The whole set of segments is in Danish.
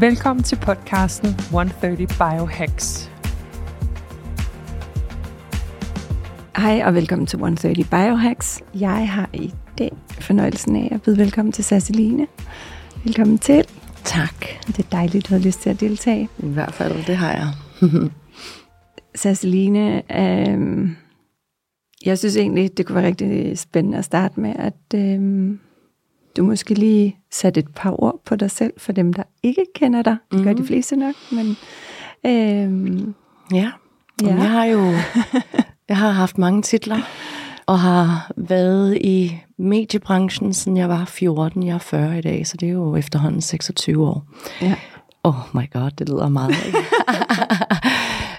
Velkommen til podcasten 130 Biohacks. Hej og velkommen til 130 Biohacks. Jeg har i dag fornøjelsen af at byde velkommen til Sasseline. Velkommen til. Tak. Det er dejligt, at du har lyst til at deltage. I hvert fald, det har jeg. Sasseline, øh, jeg synes egentlig, det kunne være rigtig spændende at starte med, at øh, du måske lige satte et par ord på dig selv, for dem, der ikke kender dig. Det gør mm. de mhm. fleste nok, men... Øh, ja. ja, jeg har jo jeg har haft mange titler, og har været i mediebranchen, siden jeg var 14. Jeg er 40 i dag, så det er jo efterhånden 26 år. Ja. Oh my god, det lyder meget.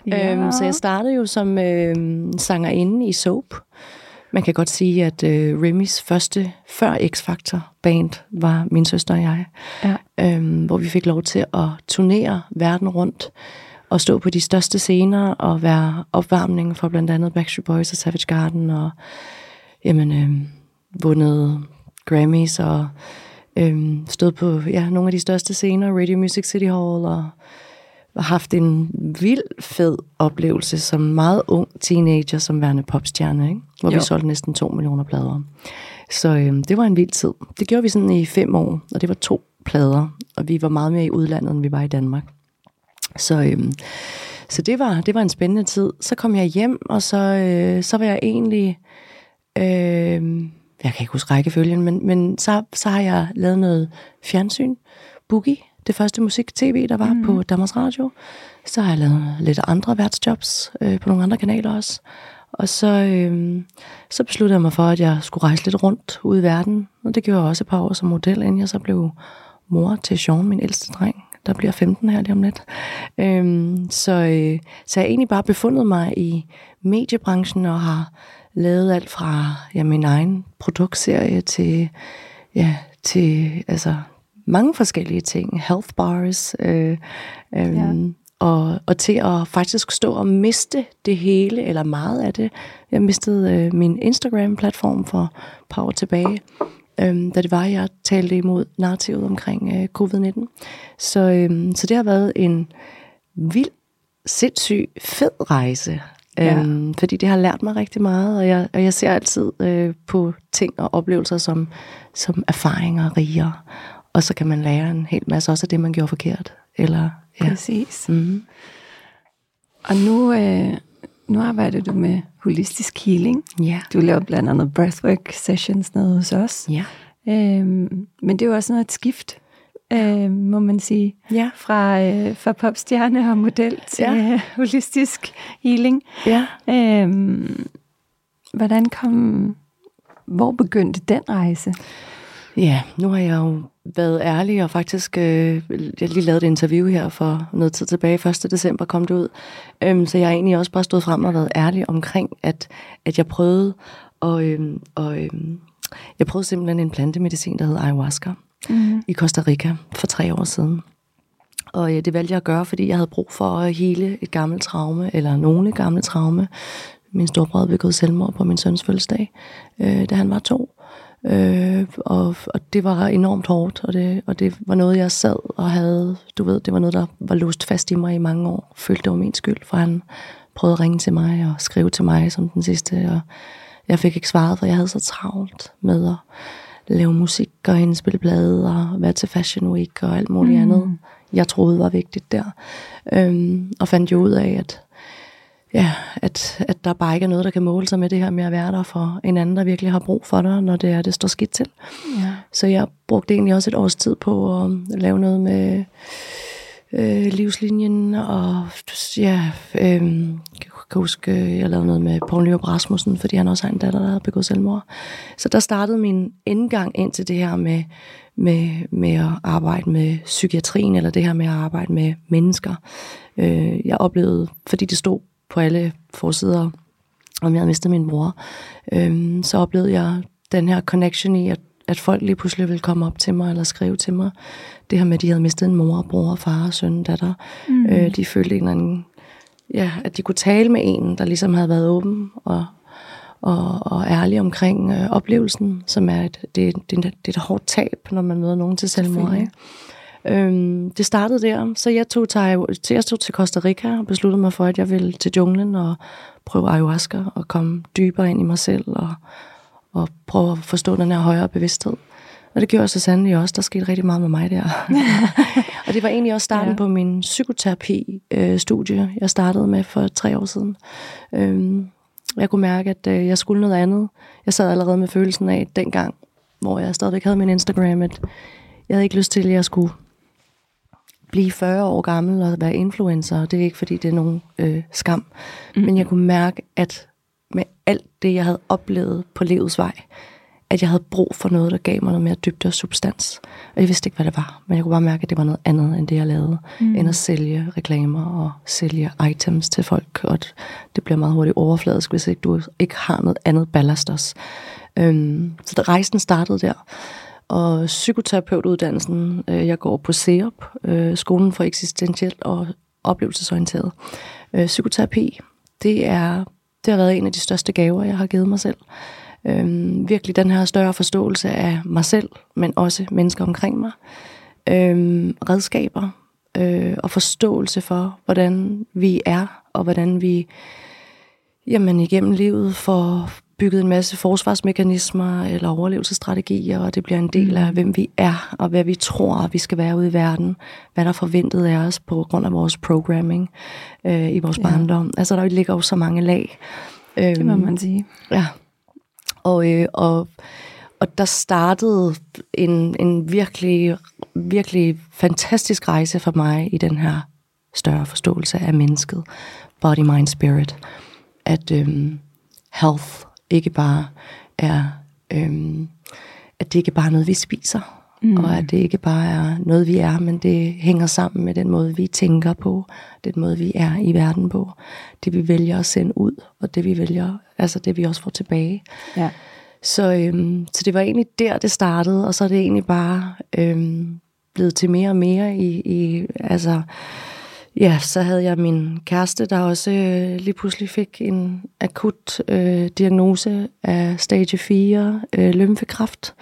ja. øhm, så jeg startede jo som øh, sangerinde i Soap. Man kan godt sige, at øh, Remy's første før X-Factor band var min søster og jeg. Ja. Øhm, hvor vi fik lov til at turnere verden rundt at stå på de største scener og være opvarmning for blandt andet Backstreet Boys og Savage Garden og jamen, øh, vundet Grammys og øh, stået på ja, nogle af de største scener, Radio Music City Hall og haft en vild fed oplevelse som meget ung teenager som værende popstjerne, ikke? hvor jo. vi solgte næsten to millioner plader. Så øh, det var en vild tid. Det gjorde vi sådan i fem år, og det var to plader, og vi var meget mere i udlandet, end vi var i Danmark. Så, øhm, så det, var, det var en spændende tid. Så kom jeg hjem, og så, øh, så var jeg egentlig... Øh, jeg kan ikke huske rækkefølgen, men, men så, så har jeg lavet noget fjernsyn. Boogie, det første musik-tv, der var mm. på Danmarks Radio. Så har jeg lavet lidt andre værtsjobs øh, på nogle andre kanaler også. Og så, øh, så besluttede jeg mig for, at jeg skulle rejse lidt rundt ud i verden. Og det gjorde jeg også et par år som model, inden jeg så blev mor til Sean, min ældste dreng der bliver 15 her lige om lidt. Øhm, så, øh, så jeg har egentlig bare befundet mig i mediebranchen og har lavet alt fra ja, min egen produktserie til, ja, til altså, mange forskellige ting. Health bars. Øh, øh, ja. Og, og til at faktisk stå og miste det hele, eller meget af det. Jeg mistede øh, min Instagram-platform for et par år tilbage øhm, da det var, jeg talte imod narrativet omkring øh, covid-19. Så, øhm, så det har været en vild, sindssyg, fed rejse. Ja. Øhm, fordi det har lært mig rigtig meget, og jeg, og jeg ser altid øh, på ting og oplevelser som, som erfaringer rigere. Og så kan man lære en hel masse også af det, man gjorde forkert. Eller, ja. Præcis. Mm. Og nu, øh, nu arbejder du med holistisk healing. Ja. Du laver blandt andet breathwork sessions nede hos os. Ja. Øhm, men det er jo også noget et skift, øh, må man sige. Ja. Fra, øh, fra popstjerne og model til ja. øh, holistisk healing. Ja. Øhm, hvordan kom... Hvor begyndte den rejse? Ja, nu har jeg jo været ærlig, og faktisk, øh, jeg lige lavet et interview her for noget tid tilbage, 1. december kom det ud, øhm, så jeg har egentlig også bare stået frem og været ærlig omkring, at, at jeg prøvede, og, øhm, og øhm, jeg prøvede simpelthen en plantemedicin, der hed ayahuasca, mm. i Costa Rica for tre år siden. Og ja, det valgte jeg at gøre, fordi jeg havde brug for at hele et gammelt traume, eller nogle gamle traume. Min storebror begået selvmord på min søns fødselsdag, øh, da han var to. Øh, og, og det var enormt hårdt, og det, og det var noget, jeg sad og havde, du ved, det var noget, der var låst fast i mig i mange år. Følte, det var min skyld, for han prøvede at ringe til mig og skrive til mig som den sidste, og jeg fik ikke svaret, for jeg havde så travlt med at lave musik og indspille blade og være til Fashion Week og alt muligt mm. andet, jeg troede var vigtigt der. Øhm, og fandt jo ud af, at ja, at, at der bare ikke er noget, der kan måle sig med det her med at være der for en anden, der virkelig har brug for dig, når det er, det står skidt til. Ja. Så jeg brugte egentlig også et års tid på at lave noget med øh, livslinjen, og ja, øh, jeg kan huske, jeg lavede noget med Paul Nyrup Rasmussen, fordi han også har en datter, der havde begået selvmord. Så der startede min indgang ind til det her med, med, med at arbejde med psykiatrien, eller det her med at arbejde med mennesker. Øh, jeg oplevede, fordi det stod på alle forsider, om jeg havde mistet min mor, øh, så oplevede jeg den her connection i, at, at folk lige pludselig ville komme op til mig, eller skrive til mig. Det her med, at de havde mistet en mor, bror, far, søn, datter. Mm. Øh, de følte en eller anden, ja, at de kunne tale med en, der ligesom havde været åben og og, og ærlig omkring øh, oplevelsen, som er et, det, det, det er et hårdt tab, når man møder nogen til selvmord. Ikke? Øhm, det startede der, så jeg tog, til, jeg tog til Costa Rica og besluttede mig for, at jeg ville til junglen og prøve ayahuasca og komme dybere ind i mig selv og, og prøve at forstå den her højere bevidsthed. Og det gjorde så sandelig også. Der skete rigtig meget med mig der. og det var egentlig også starten ja. på min psykoterapi-studie, øh, jeg startede med for tre år siden. Øhm, jeg kunne mærke, at øh, jeg skulle noget andet. Jeg sad allerede med følelsen af dengang, hvor jeg stadigvæk havde min Instagram, at jeg havde ikke lyst til, at jeg skulle blive 40 år gammel og være influencer. Det er ikke, fordi det er nogen øh, skam. Mm. Men jeg kunne mærke, at med alt det, jeg havde oplevet på livets vej, at jeg havde brug for noget, der gav mig noget mere dybde og substans. Og jeg vidste ikke, hvad det var, men jeg kunne bare mærke, at det var noget andet, end det, jeg lavede, mm. end at sælge reklamer og sælge items til folk. Og det bliver meget hurtigt overfladisk, hvis ikke du ikke har noget andet ballast også. Øhm, så rejsen startede der. Og psykoterapeutuddannelsen, øh, jeg går på SEOP, øh, Skolen for Eksistentielt og Oplevelsesorienteret. Øh, psykoterapi, det, er, det har været en af de største gaver, jeg har givet mig selv. Øhm, virkelig den her større forståelse af mig selv, men også mennesker omkring mig. Øhm, redskaber øh, og forståelse for, hvordan vi er, og hvordan vi jamen, igennem livet får bygget en masse forsvarsmekanismer eller overlevelsesstrategier, og det bliver en del af, mm. hvem vi er, og hvad vi tror, vi skal være ude i verden, hvad der er forventet af os på grund af vores programming øh, i vores ja. barndom. Altså, der ligger jo så mange lag. Det må øhm, man sige. Ja. Og, øh, og, og der startede en, en virkelig, virkelig fantastisk rejse for mig i den her større forståelse af mennesket. Body, mind, spirit. At øhm, health ikke bare er, øhm, at det ikke bare er noget, vi spiser. Mm. Og at det ikke bare er noget, vi er, men det hænger sammen med den måde, vi tænker på, den måde, vi er i verden på, det vi vælger at sende ud, og det vi vælger, altså det vi også får tilbage. Ja. Så, øhm, så det var egentlig der, det startede, og så er det egentlig bare øhm, blevet til mere og mere i, i altså, ja, så havde jeg min kæreste, der også øh, lige pludselig fik en akut øh, diagnose af stage 4 øh, lymfekræft.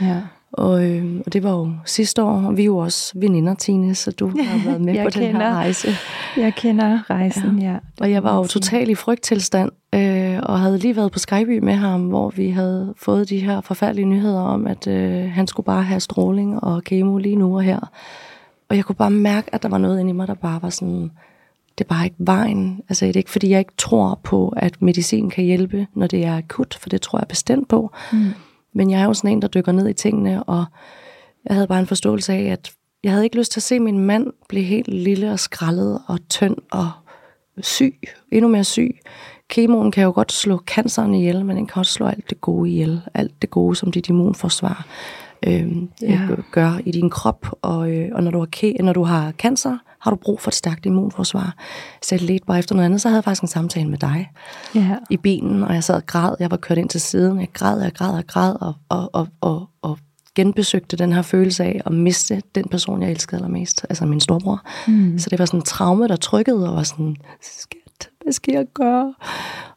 Ja. Og, øh, og det var jo sidste år, og vi er jo også veninder, Tine, så du har været med på kender, den her rejse. Jeg kender rejsen, ja. ja og jeg var jo totalt i frygttilstand, øh, og havde lige været på Skyby med ham, hvor vi havde fået de her forfærdelige nyheder om, at øh, han skulle bare have stråling og kemo lige nu og her. Og jeg kunne bare mærke, at der var noget inde i mig, der bare var sådan, det er bare ikke vejen. Altså det er ikke, fordi jeg ikke tror på, at medicin kan hjælpe, når det er akut, for det tror jeg bestemt på. Mm. Men jeg er jo sådan en, der dykker ned i tingene, og jeg havde bare en forståelse af, at jeg havde ikke lyst til at se min mand blive helt lille og skrællet og tynd og syg, endnu mere syg. Kemoen kan jo godt slå canceren ihjel, men den kan også slå alt det gode ihjel. Alt det gode, som dit immunforsvar øh, ja. gør i din krop. Og, øh, og når, du har, når du har cancer, har du brug for et stærkt immunforsvar. Så jeg lidt bare efter noget andet, så havde jeg faktisk en samtale med dig ja. i bilen, og jeg sad og græd. Jeg var kørt ind til siden. Jeg græd, jeg græd, jeg græd, og, og, og, og, og genbesøgte den her følelse af at miste den person, jeg elskede allermest, altså min storbror. Mm. Så det var sådan en traume, der trykkede, og var sådan, skat, hvad skal jeg gøre?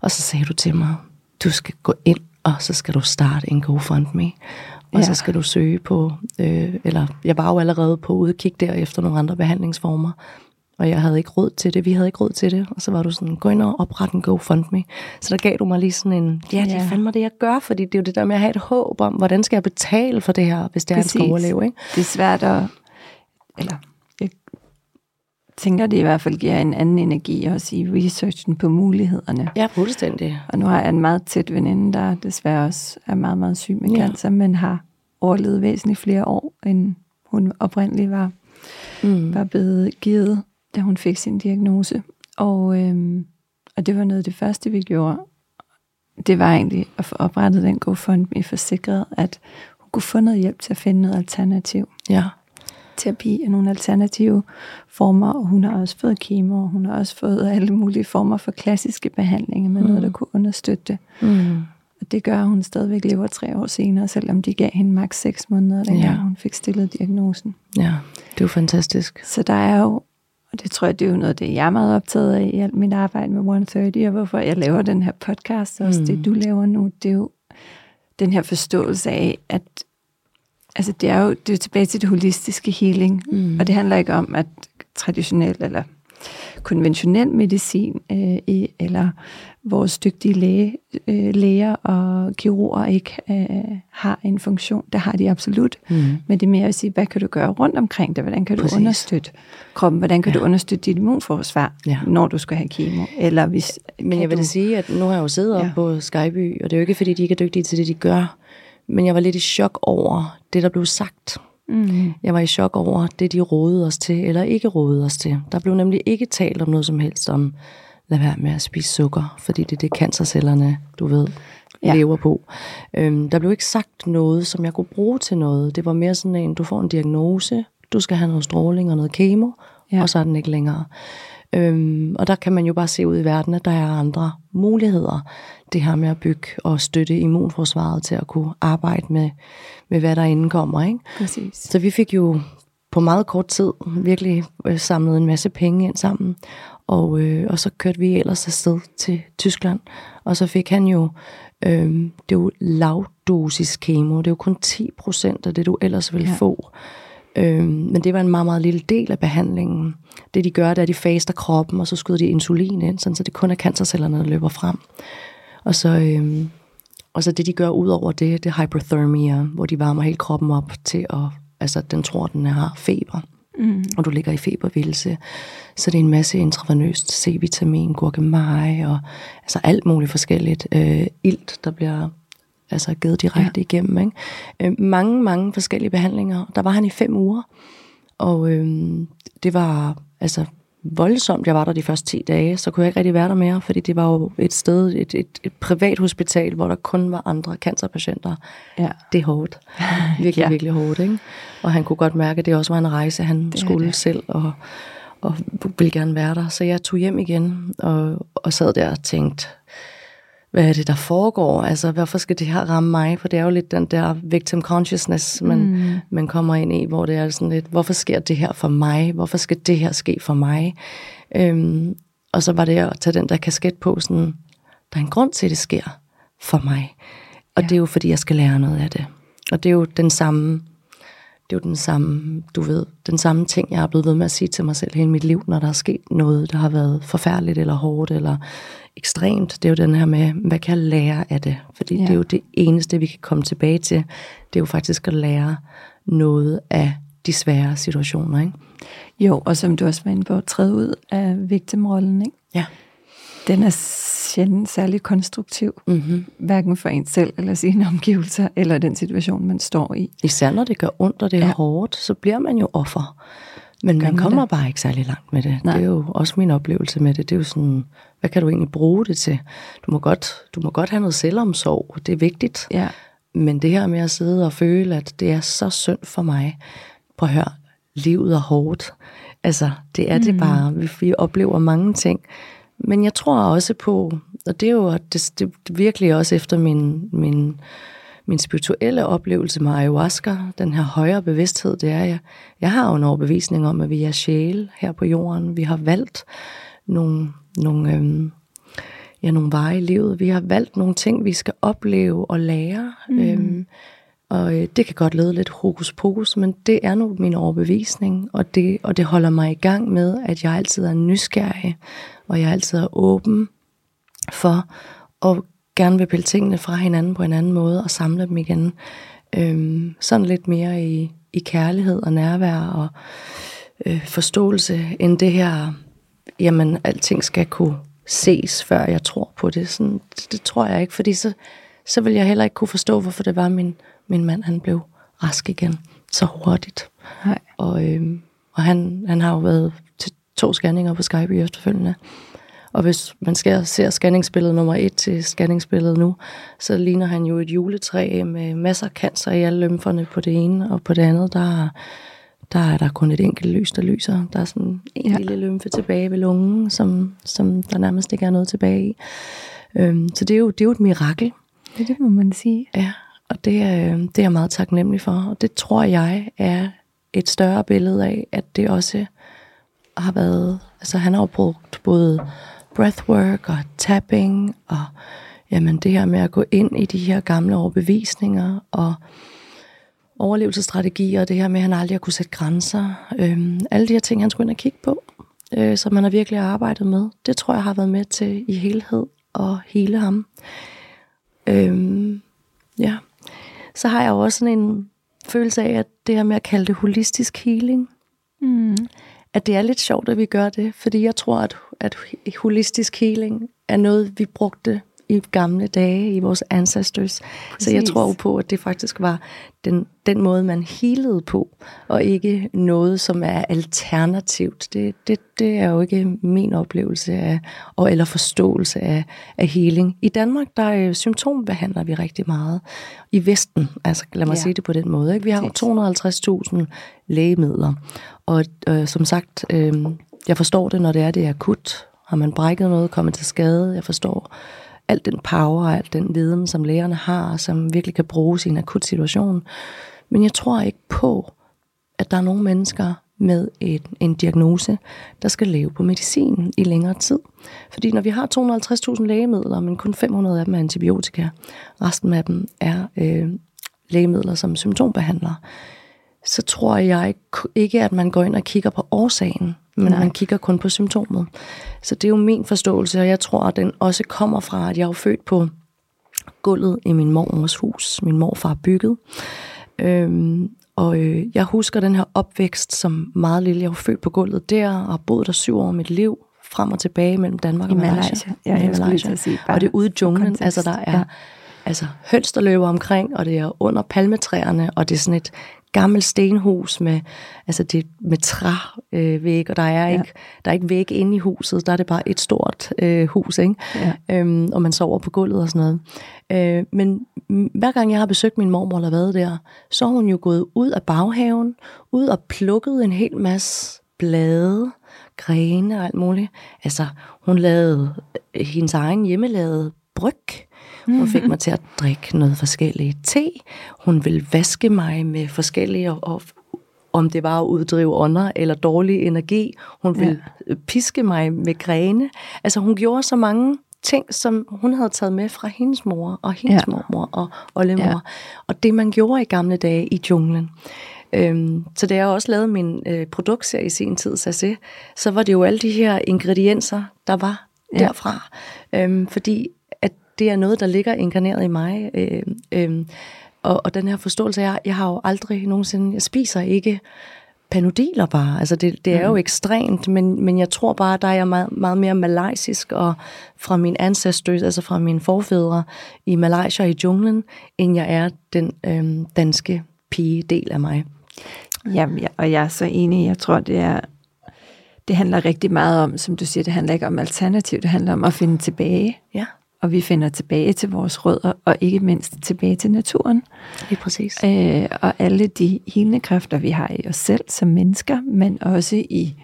Og så sagde du til mig, du skal gå ind, og så skal du starte en GoFundMe og ja. så skal du søge på, øh, eller jeg var jo allerede på udkig der efter nogle andre behandlingsformer, og jeg havde ikke råd til det, vi havde ikke råd til det, og så var du sådan, gå ind og opret en GoFundMe. Så der gav du mig lige sådan en, ja, det er fandme det, jeg gør, fordi det er jo det der med at have et håb om, hvordan skal jeg betale for det her, hvis det er, han skal overleve, ikke? Det er svært at, eller tænker, det i hvert fald giver en anden energi også i researchen på mulighederne. Ja, fuldstændig. Og nu har jeg en meget tæt veninde, der desværre også er meget, meget syg med ja. cancer, men har overlevet væsentligt flere år, end hun oprindeligt var, mm. var blevet givet, da hun fik sin diagnose. Og, øhm, og det var noget af det første, vi gjorde. Det var egentlig at få oprettet den GoFundMe for sikret, at hun kunne få noget hjælp til at finde noget alternativ. Ja. Terapi og nogle alternative former, og hun har også fået kemo, og hun har også fået alle mulige former for klassiske behandlinger med mm. noget, der kunne understøtte det. Mm. Og det gør, at hun stadigvæk lever tre år senere, selvom de gav hende maks seks måneder, dengang ja. hun fik stillet diagnosen. Ja, det er jo fantastisk. Så der er jo, og det tror jeg, det er jo noget det, jeg er meget optaget af i alt mit arbejde med 130, og hvorfor jeg laver den her podcast, og også mm. det, du laver nu, det er jo den her forståelse af, at altså det er jo det er tilbage til det holistiske healing, mm. og det handler ikke om, at traditionel eller konventionel medicin, øh, eller vores dygtige læge, øh, læger og kirurger ikke øh, har en funktion. Det har de absolut. Mm. Men det er mere at sige, hvad kan du gøre rundt omkring det? Hvordan kan Præcis. du understøtte kroppen? Hvordan kan ja. du understøtte dit immunforsvar, ja. når du skal have kemo? Eller hvis, Men jeg vil du... sige, at nu har jeg jo siddet ja. op på Skyby, og det er jo ikke, fordi de ikke er dygtige til det, de gør. Men jeg var lidt i chok over det, der blev sagt. Mm. Jeg var i chok over det, de rådede os til, eller ikke rådede os til. Der blev nemlig ikke talt om noget som helst om, lad være med at spise sukker, fordi det er det, cancercellerne, du ved, ja. lever på. Øhm, der blev ikke sagt noget, som jeg kunne bruge til noget. Det var mere sådan en, du får en diagnose, du skal have noget stråling og noget kemo, ja. og så er den ikke længere. Øhm, og der kan man jo bare se ud i verden, at der er andre muligheder. Det her med at bygge og støtte immunforsvaret til at kunne arbejde med, med hvad der indkommer. Ikke? Præcis. Så vi fik jo på meget kort tid virkelig øh, samlet en masse penge ind sammen. Og, øh, og så kørte vi ellers afsted til Tyskland. Og så fik han jo, øh, det er jo lavdosis kemo. Det er jo kun 10 procent af det, du ellers vil ja. få. Øh, men det var en meget, meget lille del af behandlingen. Det de gør, det er, at de faster kroppen, og så skyder de insulin ind, sådan, så det kun er cancercellerne, der løber frem. Og så, øh, og så det, de gør ud over det, det er hyperthermia, hvor de varmer hele kroppen op til at, altså den tror, den har feber. Mm. Og du ligger i febervildelse. Så det er en masse intravenøst C-vitamin, gurkemeje og altså alt muligt forskelligt. Øh, ilt, der bliver altså givet direkte ja. igennem. Ikke? Øh, mange, mange forskellige behandlinger. Der var han i fem uger, og øh, det var altså voldsomt. Jeg var der de første 10 dage, så kunne jeg ikke rigtig være der mere, fordi det var jo et sted, et, et, et privat hospital, hvor der kun var andre cancerpatienter. Ja. Det er hårdt. Virkelig, ja. virkelig hårdt. Ikke? Og han kunne godt mærke, at det også var en rejse, han det skulle det. selv, og, og ville gerne være der. Så jeg tog hjem igen, og, og sad der og tænkte, hvad er det, der foregår? Altså, hvorfor skal det her ramme mig? For det er jo lidt den der victim consciousness, man, mm. man kommer ind i, hvor det er sådan lidt, hvorfor sker det her for mig? Hvorfor skal det her ske for mig? Øhm, og så var det at tage den der kasket på, sådan, der er en grund til, at det sker for mig. Og ja. det er jo, fordi jeg skal lære noget af det. Og det er jo den samme det er jo den samme, du ved, den samme ting, jeg er blevet ved med at sige til mig selv hele mit liv, når der er sket noget, der har været forfærdeligt eller hårdt eller ekstremt. Det er jo den her med, hvad kan jeg lære af det? Fordi ja. det er jo det eneste, vi kan komme tilbage til. Det er jo faktisk at lære noget af de svære situationer, ikke? Jo, og som du også var inde på, træde ud af victimrollen, ikke? Ja. Den er sjældent særlig konstruktiv, mm-hmm. hverken for en selv eller sine omgivelser, eller den situation, man står i. Især når det gør ondt, og det er ja. hårdt, så bliver man jo offer. Men man kommer det? bare ikke særlig langt med det. Nej. Det er jo også min oplevelse med det. Det er jo sådan, hvad kan du egentlig bruge det til? Du må godt, du må godt have noget selvomsorg, det er vigtigt. Ja. Men det her med at sidde og føle, at det er så synd for mig, på at høre, livet er hårdt. Altså, det er mm. det bare. Vi, vi oplever mange ting. Men jeg tror også på, og det er jo det, det virkelig også efter min, min, min spirituelle oplevelse med ayahuasca, den her højere bevidsthed, det er, jeg, jeg har jo en overbevisning om, at vi er sjæle her på jorden. Vi har valgt nogle, nogle, øhm, ja, nogle veje i livet. Vi har valgt nogle ting, vi skal opleve og lære. Mm. Øhm, og øh, det kan godt lede lidt hokus pokus, men det er nu min overbevisning, og det, og det holder mig i gang med, at jeg altid er nysgerrig, og jeg altid er åben for at gerne vil pille tingene fra hinanden på en anden måde og samle dem igen. Øhm, sådan lidt mere i, i kærlighed og nærvær og øh, forståelse, end det her, jamen alting skal kunne ses, før jeg tror på det. Sådan, det, det tror jeg ikke, fordi så, så vil jeg heller ikke kunne forstå, hvorfor det var, min, min mand han blev rask igen så hurtigt. Nej. Og, øhm, og han, han har jo været til to scanninger på Skype efterfølgende. Og hvis man skal, ser scanningsbilledet nummer et til scanningsbilledet nu, så ligner han jo et juletræ med masser af cancer i alle lymferne på det ene, og på det andet, der, der er der kun et enkelt lys, der lyser. Der er sådan en ja. lille lymfe tilbage ved lungen, som, som der nærmest ikke er noget tilbage i. Øhm, så det er, jo, det er jo et mirakel. Det, det må man sige. Ja, og det er, det er jeg meget taknemmelig for. Og det tror jeg er et større billede af, at det også har været... Altså han har jo brugt både breathwork og tapping og jamen, det her med at gå ind i de her gamle overbevisninger og overlevelsesstrategier, og det her med, at han aldrig har kunne sætte grænser. Øhm, alle de her ting, han skulle ind og kigge på, øh, som han har virkelig arbejdet med, det tror jeg har været med til i helhed og hele ham. Øhm, ja. Så har jeg jo også sådan en følelse af, at det her med at kalde det holistisk healing, mm. at det er lidt sjovt, at vi gør det, fordi jeg tror, at, at holistisk healing er noget, vi brugte i gamle dage, i vores ancestors. Præcis. Så jeg tror på, at det faktisk var den, den måde, man healede på, og ikke noget, som er alternativt. Det, det, det er jo ikke min oplevelse af, og, eller forståelse af, af healing. I Danmark, der er symptombehandler vi rigtig meget. I Vesten, altså lad mig ja. sige det på den måde. Ikke? Vi har 250.000 lægemidler, og øh, som sagt, øh, jeg forstår det, når det er, det er akut. Har man brækket noget, kommet til skade, jeg forstår al den power og al den viden, som lægerne har, som virkelig kan bruges i en akut situation. Men jeg tror ikke på, at der er nogle mennesker med et, en diagnose, der skal leve på medicin i længere tid. Fordi når vi har 250.000 lægemidler, men kun 500 af dem er antibiotika, resten af dem er øh, lægemidler som symptombehandler, så tror jeg ikke, at man går ind og kigger på årsagen men Nej. man kigger kun på symptomet. Så det er jo min forståelse, og jeg tror, at den også kommer fra, at jeg er født på gulvet i min mormors hus. Min morfar byggede. Øhm, og øh, jeg husker den her opvækst som meget lille. Jeg var født på gulvet der, og har boet der syv år mit liv, frem og tilbage mellem Danmark og Malaysia. Malaysia. Ja, jeg Malaysia. Sige, og det er ude i junglen, altså der er ja. altså, høns, der løber omkring, og det er under palmetræerne, og det er sådan et gammelt stenhus med, altså det, med trævæg, øh, og der er, ja. ikke, der er ikke væg inde i huset, der er det bare et stort øh, hus, ikke? Ja. Øhm, og man sover på gulvet og sådan noget. Øh, men hver gang jeg har besøgt min mormor eller været der, så har hun jo gået ud af baghaven, ud og plukket en hel masse blade, grene og alt muligt. Altså, hun lavede hendes egen hjemmelavede bryg, hun fik mig til at drikke noget forskellige te. Hun ville vaske mig med forskellige, og, om det var at uddrive ånder eller dårlig energi. Hun ville ja. piske mig med grene. Altså hun gjorde så mange ting, som hun havde taget med fra hendes mor og hendes ja. mormor og oldemor. Ja. Og det man gjorde i gamle dage i junglen. Øhm, så da jeg også lavede min øh, produktserie i sin tid, så, så var det jo alle de her ingredienser, der var ja. derfra. Øhm, fordi det er noget, der ligger inkarneret i mig. Øh, øh, og, og den her forståelse, jeg, jeg har jo aldrig nogensinde, jeg spiser ikke panodiler bare. Altså det, det er mm. jo ekstremt, men, men jeg tror bare, der er jeg meget, meget mere malaysisk og fra min ancestors, altså fra mine forfædre i Malaysia i junglen, end jeg er den øh, danske pige del af mig. Jamen, ja, og jeg er så enig. Jeg tror, det er det handler rigtig meget om, som du siger, det handler ikke om alternativ, det handler om at finde tilbage. Ja og vi finder tilbage til vores rødder, og ikke mindst tilbage til naturen. Er præcis. Øh, og alle de helende kræfter, vi har i os selv som mennesker, men også i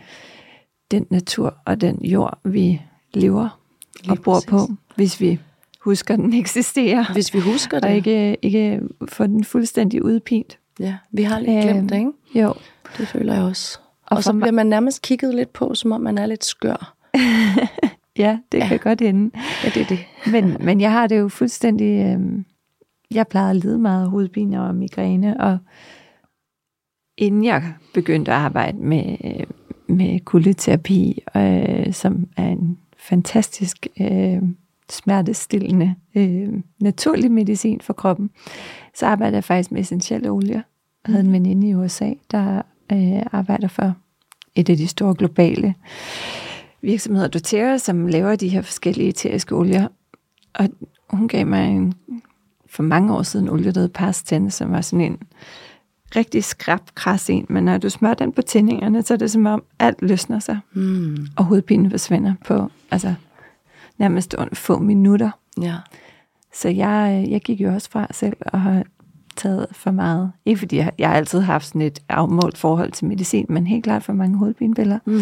den natur og den jord, vi lever Lige og bor præcis. på, hvis vi husker, den eksisterer. Hvis vi husker det. Og ikke, ikke få den fuldstændig udpint. Ja, vi har lidt glemt det, ikke? Jo. Det føler jeg også. Og, og så bliver man nærmest kigget lidt på, som om man er lidt skør. Ja, det ja. kan godt ende. Ja, det er det. men, men jeg har det jo fuldstændig... Øh, jeg plejede at lide meget af hovedpine og migræne, og inden jeg begyndte at arbejde med, med kuldeterapi, øh, som er en fantastisk øh, smertestillende, øh, naturlig medicin for kroppen, så arbejdede jeg faktisk med essentielle olier. Jeg havde en veninde i USA, der øh, arbejder for et af de store globale virksomheder, doTERRA, som laver de her forskellige eteriske olier. Og hun gav mig en, for mange år siden olie, der hed Pasten, som var sådan en rigtig skrab, kras en, men når du smører den på tændingerne, så er det som om alt løsner sig, mm. og hovedpinen forsvinder på altså nærmest få minutter. Ja. Så jeg, jeg gik jo også fra selv og har taget for meget. Ikke fordi jeg, jeg har altid haft sådan et afmålt forhold til medicin, men helt klart for mange hovedpinepiller, mm.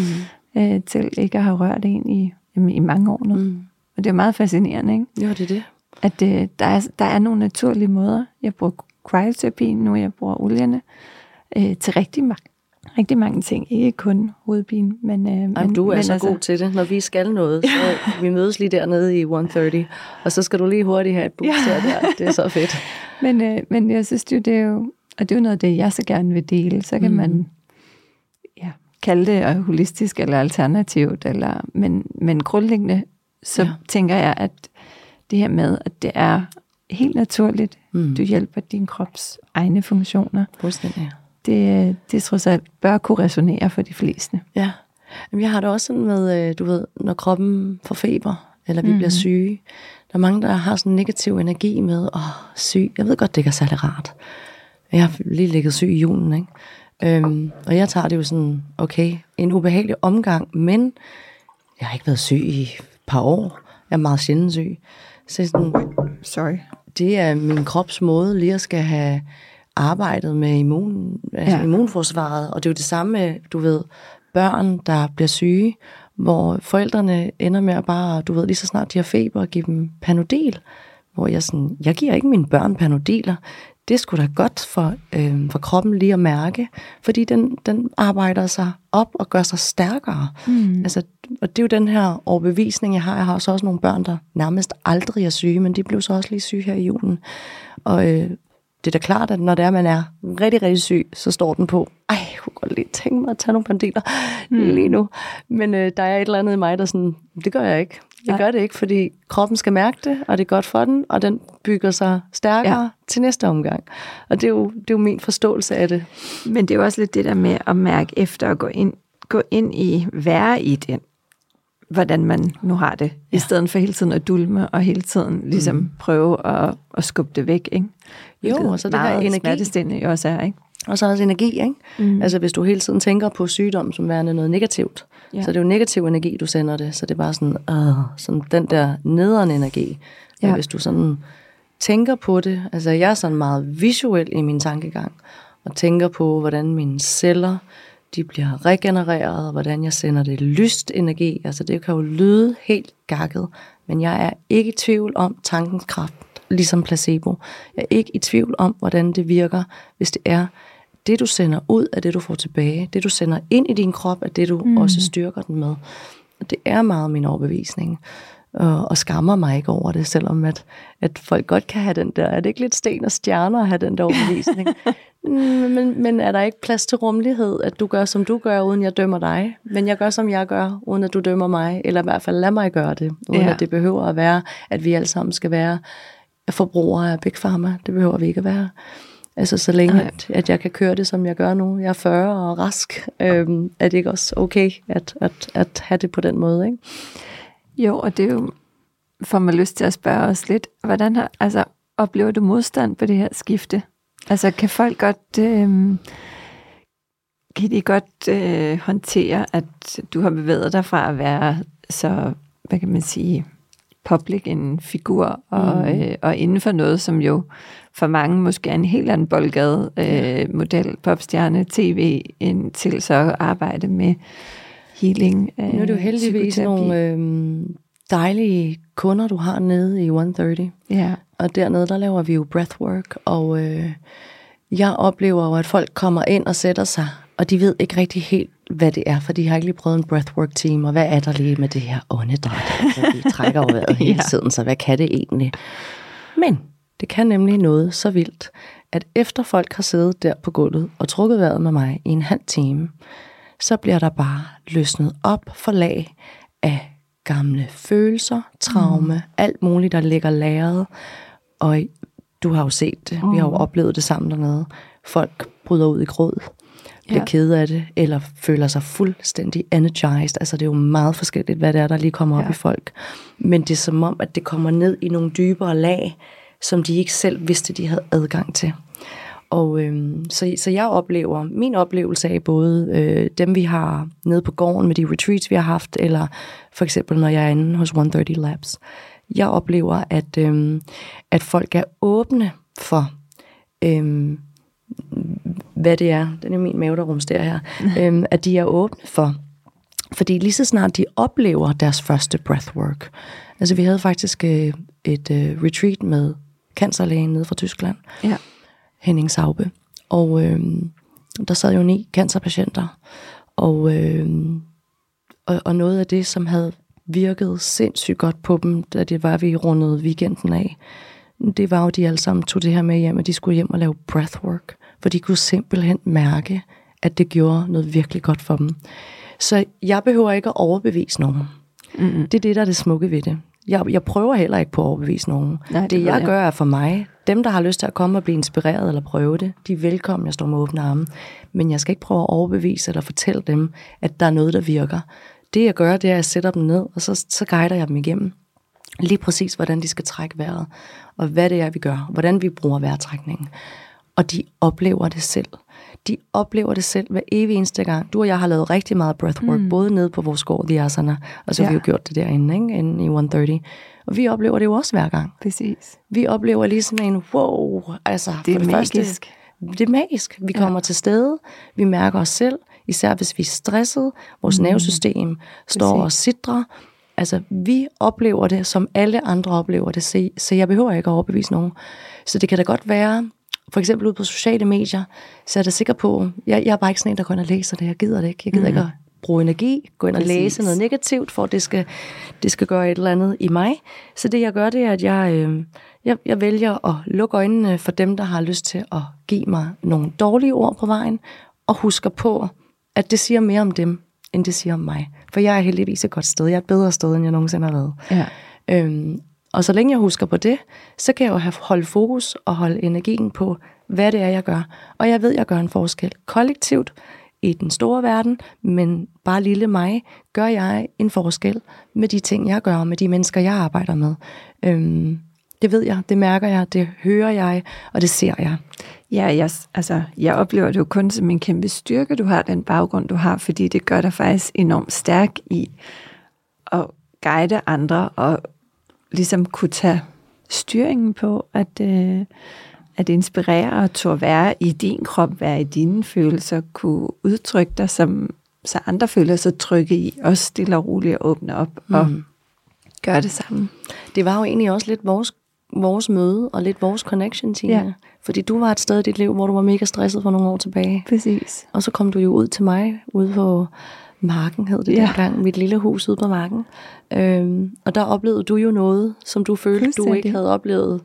Øh, til ikke at have rørt en i, jamen, i mange år nu. Mm. Og det er meget fascinerende, ikke? Jo, det er det. At øh, der, er, der er nogle naturlige måder. Jeg bruger cryoterapi nu, jeg bruger olierne øh, til rigtig mange rigtig mange ting. Ikke kun hovedpine, men... Øh, Jamen, men, du er men så altså... god til det. Når vi skal noget, så vi mødes lige dernede i 130, og så skal du lige hurtigt have et ja. der. Det er så fedt. men, øh, men jeg synes jo, det er jo... Og det er jo noget af det, jeg så gerne vil dele. Så kan mm. man kalde det holistisk eller alternativt. Eller, men, men grundlæggende, så ja. tænker jeg, at det her med, at det er helt naturligt. Mm. Du hjælper din krops egne funktioner. Fuldstændig det, det trods alt bør kunne resonere for de fleste. Ja. Jamen, jeg har det også sådan med, øh, du ved, når kroppen får feber, eller vi mm. bliver mhm. syge. Der er mange, der har sådan en negativ energi med, åh, syg. Jeg ved godt, det ikke er særlig rart. Jeg har lige ligget syg i julen, ikke? Øhm, og jeg tager det jo sådan, okay, en ubehagelig omgang, men jeg har ikke været syg i et par år. Jeg er meget sjældent syg. Så sådan, Sorry. Det er min krops måde lige at skal have arbejdet med immun, altså ja. immunforsvaret, og det er jo det samme med, du ved, børn, der bliver syge, hvor forældrene ender med at bare, du ved, lige så snart de har feber, give dem panodil, hvor jeg sådan, jeg giver ikke mine børn panodiler, det skulle da godt for, øh, for kroppen lige at mærke, fordi den, den arbejder sig op og gør sig stærkere. Mm. Altså, og det er jo den her overbevisning, jeg har. Jeg har også, også nogle børn, der nærmest aldrig er syge, men de blev så også lige syge her i julen. Og, øh, det er da klart, at når det er, man er rigtig, rigtig syg, så står den på, ej, jeg kunne godt lige tænke mig at tage nogle pandiler mm. lige nu. Men øh, der er et eller andet i mig, der sådan, det gør jeg ikke. Jeg gør det ikke, fordi kroppen skal mærke det, og det er godt for den, og den bygger sig stærkere ja. til næste omgang. Og det er, jo, det er jo min forståelse af det. Men det er jo også lidt det der med at mærke efter at gå ind, gå ind i, være i den hvordan man nu har det, ja. i stedet for hele tiden at dulme og hele tiden ligesom mm. prøve at, at skubbe det væk, ikke? Jo, og så det her energi. også er, ikke? Og så også energi, ikke? Mm. Altså hvis du hele tiden tænker på sygdom som værende noget negativt, ja. så det er jo negativ energi, du sender det, så det er bare sådan, øh, sådan den der nederen energi. Ja. Og hvis du sådan tænker på det, altså jeg er sådan meget visuel i min tankegang, og tænker på, hvordan mine celler, de bliver regenereret, og hvordan jeg sender det lyst energi. Altså det kan jo lyde helt gakket, men jeg er ikke i tvivl om tankens kraft, ligesom placebo. Jeg er ikke i tvivl om, hvordan det virker, hvis det er det, du sender ud, af det, du får tilbage. Det, du sender ind i din krop, er det, du mm. også styrker den med. Og det er meget min overbevisning og, og skammer mig ikke over det, selvom at, at folk godt kan have den der, er det ikke lidt sten og stjerner at have den der overbevisning? Mm, men, men er der ikke plads til rummelighed, at du gør, som du gør, uden jeg dømmer dig? Men jeg gør, som jeg gør, uden at du dømmer mig, eller i hvert fald lad mig gøre det, uden ja. at det behøver at være, at vi alle sammen skal være forbrugere af Big Pharma. Det behøver vi ikke at være. Altså så længe, at, at jeg kan køre det, som jeg gør nu. Jeg er 40 og rask. Øhm, er det ikke også okay at, at, at have det på den måde? Ikke? Jo, og det er jo, får mig lyst til at spørge os lidt, hvordan har, altså, oplever du modstand på det her skifte? Altså kan folk godt, øh, kan de godt øh, håndtere, at du har bevæget dig fra at være så, hvad kan man sige, public en figur, og, mm. øh, og inden for noget, som jo for mange måske er en helt anden boldgade øh, model, popstjerne, tv, ind til så at arbejde med healing. Øh, nu er det jo heldigvis nogle øh, dejlige kunder, du har nede i 130. Ja. Og dernede, der laver vi jo breathwork, og øh, jeg oplever jo, at folk kommer ind og sætter sig, og de ved ikke rigtig helt, hvad det er, for de har ikke lige prøvet en breathwork team, og hvad er der lige med det her åndedræt? Altså, vi trækker over vejret hele tiden, så hvad kan det egentlig? Men det kan nemlig noget så vildt, at efter folk har siddet der på gulvet og trukket vejret med mig i en halv time, så bliver der bare løsnet op for lag af gamle følelser, traume, mm. alt muligt, der ligger lagret. Og du har jo set det, mm. vi har jo mm. oplevet det sammen dernede. Folk bryder ud i gråd, bliver ja. ked af det, eller føler sig fuldstændig energized. Altså det er jo meget forskelligt, hvad det er, der lige kommer op ja. i folk. Men det er som om, at det kommer ned i nogle dybere lag, som de ikke selv vidste, de havde adgang til. Og øhm, så, så jeg oplever, min oplevelse af både øh, dem, vi har nede på gården med de retreats, vi har haft, eller for eksempel, når jeg er inde hos 130 Labs, jeg oplever, at, øhm, at folk er åbne for, øhm, hvad det er, den er min mave, der rumsterer her, øhm, at de er åbne for, fordi lige så snart de oplever deres første breathwork, altså vi havde faktisk øh, et øh, retreat med cancerlægen nede fra Tyskland, ja. Henning Saube, og øh, der sad jo ni cancerpatienter, og, øh, og, og noget af det, som havde virket sindssygt godt på dem, da det var, vi rundede weekenden af, det var jo, de alle sammen tog det her med hjem, at de skulle hjem og lave breathwork, for de kunne simpelthen mærke, at det gjorde noget virkelig godt for dem. Så jeg behøver ikke at overbevise nogen. Mm-hmm. Det er det, der er det smukke ved det. Jeg, jeg prøver heller ikke på at overbevise nogen. Nej, det, det jeg, jeg gør er for mig. Dem, der har lyst til at komme og blive inspireret eller prøve det, de er velkommen. Jeg står med åbne arme. Men jeg skal ikke prøve at overbevise eller fortælle dem, at der er noget, der virker. Det jeg gør, det er, at jeg sætter dem ned, og så, så guider jeg dem igennem. Lige præcis, hvordan de skal trække vejret, og hvad det er, vi gør, hvordan vi bruger vejrtrækningen. Og de oplever det selv de oplever det selv hver evig eneste gang. Du og jeg har lavet rigtig meget breathwork, mm. både nede på vores gård, The Asana, og så ja. har vi jo gjort det derinde, ikke? Inde i 130. Og vi oplever det jo også hver gang. Præcis. Vi oplever ligesom en, wow, altså det er for det magisk. Første, det er magisk. Vi ja. kommer til stede, vi mærker os selv, især hvis vi er stresset, vores mm. nervesystem står Præcis. og sidder. Altså, vi oplever det, som alle andre oplever det, så, så jeg behøver ikke at overbevise nogen. Så det kan da godt være, for eksempel ud på sociale medier, så er det sikker på, jeg, jeg er bare ikke sådan en, der går ind og læser det. Jeg gider det ikke. Jeg gider mm. ikke at bruge energi, gå ind og Præcis. læse noget negativt, for at det skal, det skal gøre et eller andet i mig. Så det jeg gør, det er, at jeg, øh, jeg, jeg vælger at lukke øjnene for dem, der har lyst til at give mig nogle dårlige ord på vejen, og husker på, at det siger mere om dem, end det siger om mig. For jeg er heldigvis et godt sted. Jeg er et bedre sted, end jeg nogensinde har været. Ja. Øhm, og så længe jeg husker på det, så kan jeg jo have holde fokus og holde energien på, hvad det er, jeg gør. Og jeg ved, jeg gør en forskel kollektivt i den store verden, men bare lille mig, gør jeg en forskel med de ting, jeg gør, med de mennesker, jeg arbejder med. Øhm, det ved jeg, det mærker jeg, det hører jeg, og det ser jeg. Ja, jeg, altså, jeg oplever det jo kun som en kæmpe styrke, du har den baggrund, du har, fordi det gør dig faktisk enormt stærk i at guide andre og ligesom kunne tage styringen på, at, øh, at inspirere og turde være i din krop, være i dine følelser, kunne udtrykke dig, som, så andre føler sig trygge i, også stille og roligt at åbne op mm. og gøre det samme. Det var jo egentlig også lidt vores, vores møde og lidt vores connection, Tina. Ja. Fordi du var et sted i dit liv, hvor du var mega stresset for nogle år tilbage. Præcis. Og så kom du jo ud til mig ude på Marken hed det ja. dengang, mit lille hus ude på Marken. Øhm, og der oplevede du jo noget, som du følte, du ikke havde oplevet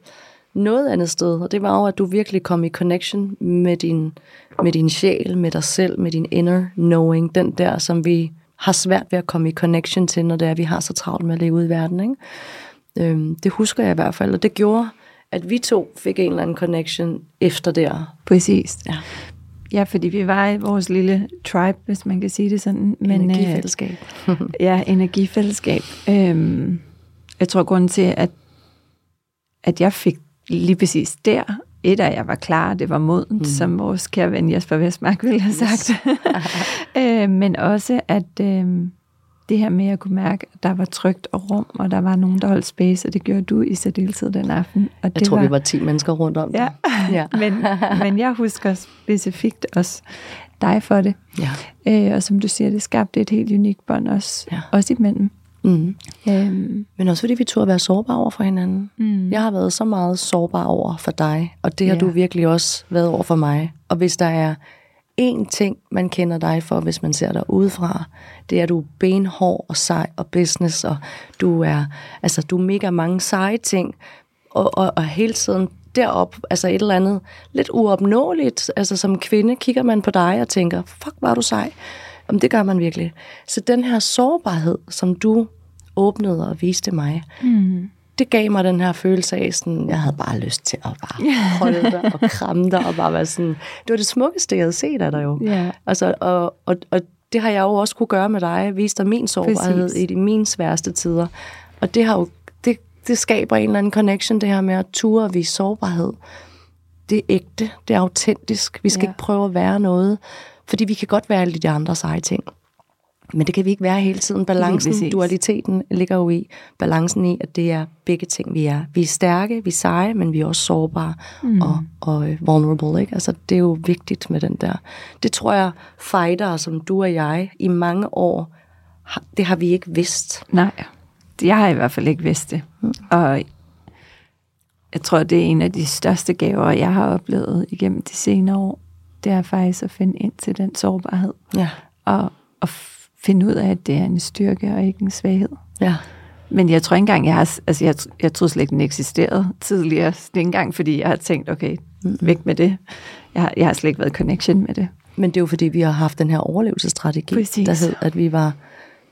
noget andet sted. Og det var jo, at du virkelig kom i connection med din, med din sjæl, med dig selv, med din inner knowing, den der, som vi har svært ved at komme i connection til, når det er, at vi har så travlt med at leve ud i verden. Ikke? Øhm, det husker jeg i hvert fald, og det gjorde, at vi to fik en eller anden connection efter der. Præcis. Ja. Ja, fordi vi var i vores lille tribe, hvis man kan sige det sådan. Men, energifællesskab. Øh, ja, energifællesskab. Øhm, jeg tror, grunden til, at, at jeg fik lige præcis der, et af jeg var klar, det var modent, mm. som vores kære ven Jesper Vestmark ville have sagt. Yes. øh, men også, at... Øh, det her med at kunne mærke, at der var trygt og rum, og der var nogen, der holdt space, og det gjorde du i særdeleshed den aften. Og jeg det tror, var, vi var 10 mennesker rundt om ja. ja. men, men jeg husker specifikt også dig for det. Ja. Øh, og som du siger, det skabte et helt unikt bånd også, ja. også imellem. Mm. Øhm. Men også fordi vi turde være sårbare over for hinanden. Mm. Jeg har været så meget sårbar over for dig, og det har ja. du virkelig også været over for mig. Og hvis der er én ting, man kender dig for, hvis man ser dig udefra, det er, at du er benhård og sej og business, og du er, altså, du er mega mange seje ting, og, og, og hele tiden derop, altså et eller andet lidt uopnåeligt, altså som kvinde kigger man på dig og tænker, fuck, var du sej. Om det gør man virkelig. Så den her sårbarhed, som du åbnede og viste mig, mm det gav mig den her følelse af, sådan, jeg havde bare lyst til at bare holde dig og kramme dig, og bare være sådan, det var det smukkeste, jeg havde set af dig jo. Yeah. Altså, og, og, og det har jeg jo også kunne gøre med dig, vise dig min sårbarhed Præcis. i de mine sværeste tider. Og det har jo, det, det skaber en eller anden connection, det her med at ture og vise sårbarhed. det er ægte, det er autentisk. Vi skal ja. ikke prøve at være noget, fordi vi kan godt være alle de andres eget ting. Men det kan vi ikke være hele tiden. Balancen, dualiteten ligger jo i balancen i, at det er begge ting, vi er. Vi er stærke, vi er seje, men vi er også sårbare mm. og, og øh, vulnerable. Ikke? Altså, det er jo vigtigt med den der. Det tror jeg, fighter som du og jeg i mange år, det har vi ikke vidst. Nej, jeg har i hvert fald ikke vidst det. Mm. Og jeg tror, det er en af de største gaver, jeg har oplevet igennem de senere år. Det er faktisk at finde ind til den sårbarhed. Ja. Og, og finde ud af, at det er en styrke og ikke en svaghed. Ja. Men jeg tror ikke engang, jeg har, altså jeg, jeg troede slet ikke, den eksisterede tidligere. Det er ikke engang, fordi jeg har tænkt, okay, væk med det. Jeg har, jeg har slet ikke været connection med det. Men det er jo fordi, vi har haft den her overlevelsesstrategi, Præcis. der hed, at vi var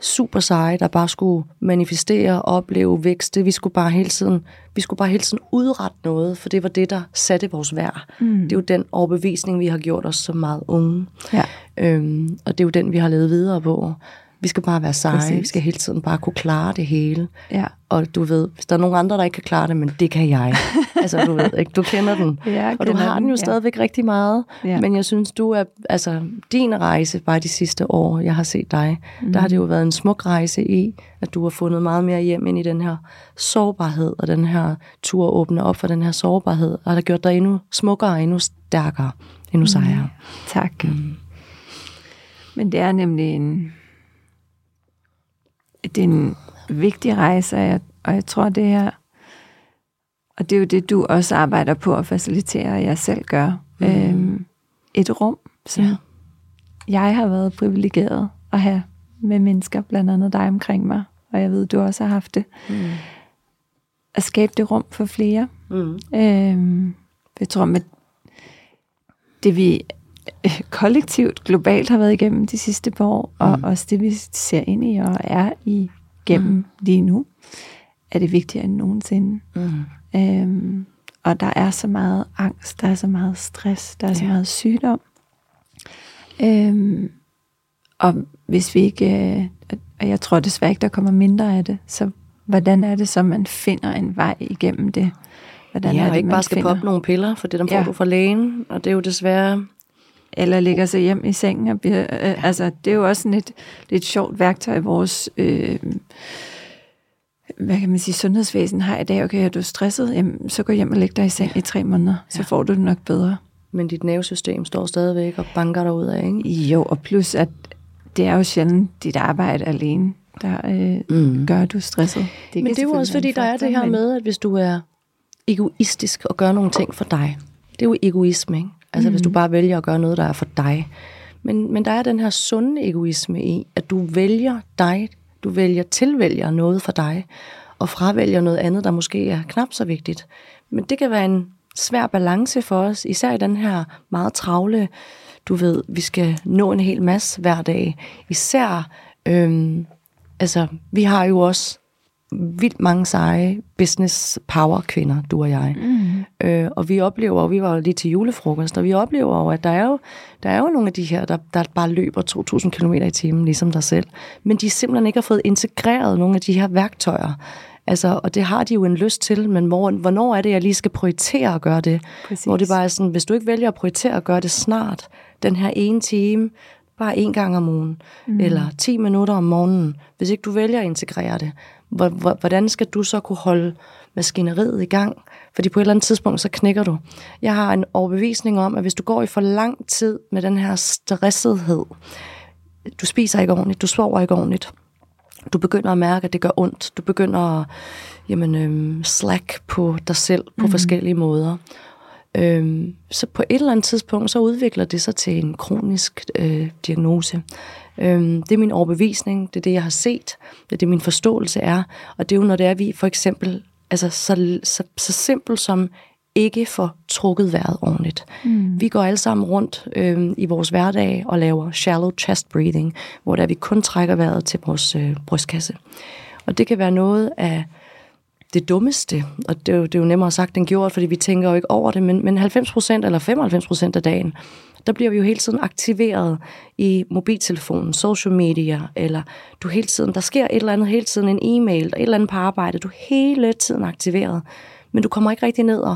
super seje, der bare skulle manifestere, opleve, vækste. Vi skulle bare hele tiden, vi skulle bare hele tiden udrette noget, for det var det, der satte vores værd. Mm. Det er jo den overbevisning, vi har gjort os så meget unge. Ja. Øhm, og det er jo den, vi har levet videre på. Vi skal bare være seje. Præcis. Vi skal hele tiden bare kunne klare det hele. Ja. Og du ved, hvis der er nogen andre, der ikke kan klare det, men det kan jeg. altså, du ved ikke, du kender den. Ja, og du har den jo ja. stadigvæk rigtig meget. Ja. Men jeg synes, du er, altså, din rejse bare de sidste år, jeg har set dig, mm. der har det jo været en smuk rejse i, at du har fundet meget mere hjem ind i den her sårbarhed, og den her tur at åbne op for den her sårbarhed, og har gjort dig endnu smukkere, endnu stærkere, endnu sejere. Mm. Tak. Mm. Men det er nemlig en det er en vigtig rejse, og jeg, og jeg tror, det er, og det er jo det, du også arbejder på at facilitere, og jeg selv gør. Mm. Øhm, et rum, som ja. jeg har været privilegeret at have med mennesker, blandt andet dig omkring mig, og jeg ved, du også har haft det. Mm. At skabe det rum for flere. Mm. Øhm, jeg tror, med det vi kollektivt, globalt har været igennem de sidste par år, og mm. også det, vi ser ind i og er i gennem mm. lige nu, er det vigtigere end nogensinde. Mm. Øhm, og der er så meget angst, der er så meget stress, der er ja. så meget sygdom. Øhm, og hvis vi ikke, øh, og jeg tror desværre ikke, der kommer mindre af det, så hvordan er det så, man finder en vej igennem det? Hvordan ja, er det, og ikke bare skal finder? poppe nogle piller, for det der får ja. du fra lægen, og det er jo desværre eller ligger sig hjem i sengen. Og bliver, øh, altså, det er jo også sådan et, et sjovt værktøj, vores øh, hvad kan man sige, sundhedsvæsen har i dag. Okay, er du stresset? Jamen, så gå hjem og læg dig i seng ja. i tre måneder, så ja. får du det nok bedre. Men dit nervesystem står stadigvæk og banker dig ud af, ikke? Jo, og plus at det er jo sjældent dit arbejde alene, der øh, mm. gør, at du er stresset. Det Men det er jo også fordi, der er det her med, at hvis du er egoistisk og gør nogle ting for dig, det er jo egoisme, ikke? Altså mm. hvis du mhm. bare vælger at gøre noget, der er for dig. Men, men der er den her sunde egoisme i, at du vælger dig, du vælger tilvælger noget for dig, og fravælger noget andet, der måske er knap så vigtigt. Men det kan være en svær balance for os, især i den her meget travle, du ved, vi skal nå en hel masse hver dag. Især, øhm, altså, vi har jo også vildt mange seje business power kvinder, du og jeg. Mm. Øh, og vi oplever, og vi var lige til julefrokost, og vi oplever jo, at der er jo, der er jo nogle af de her, der, der bare løber 2.000 km i timen, ligesom dig selv. Men de simpelthen ikke har fået integreret nogle af de her værktøjer. Altså, og det har de jo en lyst til, men hvor, hvornår er det, jeg lige skal prioritere at gøre det? Præcis. Hvor det bare er sådan, hvis du ikke vælger at prioritere at gøre det snart, den her ene time, bare en gang om ugen, mm. eller 10 minutter om morgenen, hvis ikke du vælger at integrere det, hvordan skal du så kunne holde maskineriet i gang? Fordi på et eller andet tidspunkt, så knækker du. Jeg har en overbevisning om, at hvis du går i for lang tid med den her stressethed, du spiser ikke ordentligt, du sover ikke ordentligt, du begynder at mærke, at det gør ondt, du begynder at jamen, øhm, slack på dig selv på mm. forskellige måder. Øhm, så på et eller andet tidspunkt, så udvikler det sig til en kronisk øh, diagnose. Øhm, det er min overbevisning, det er det, jeg har set, det er det, min forståelse er, og det er jo, når det er, vi for eksempel, altså så, så, så simpelt som ikke får trukket vejret ordentligt. Mm. Vi går alle sammen rundt øh, i vores hverdag og laver shallow chest breathing, hvor der vi kun trækker vejret til vores øh, brystkasse. Og det kan være noget af det dummeste, og det er, jo, det er jo nemmere sagt end gjort, fordi vi tænker jo ikke over det, men, men 90% eller 95% af dagen, der bliver vi jo hele tiden aktiveret i mobiltelefonen, social media, eller du hele tiden, der sker et eller andet hele tiden, en e-mail, et eller andet på arbejde, du er hele tiden aktiveret, men du kommer ikke rigtig ned og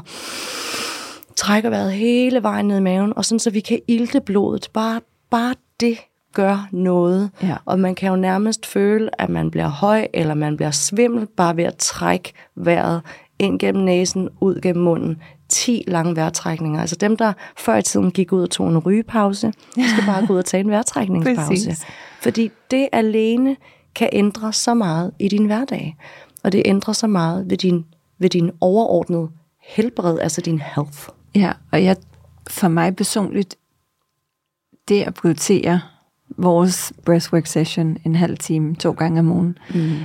trækker vejret hele vejen ned i maven, og sådan så vi kan ilte blodet. Bare, bare det gør noget. Ja. Og man kan jo nærmest føle, at man bliver høj, eller man bliver svimmel, bare ved at trække vejret ind gennem næsen, ud gennem munden. 10 lange vejrtrækninger. Altså dem, der før i tiden gik ud og tog en rygepause, skal bare gå ud og tage en vejrtrækningspause. Fordi det alene kan ændre så meget i din hverdag. Og det ændrer så meget ved din, ved din overordnede helbred, altså din health. Ja, og jeg, for mig personligt, det at prioritere vores breathwork session en halv time, to gange om ugen, mm.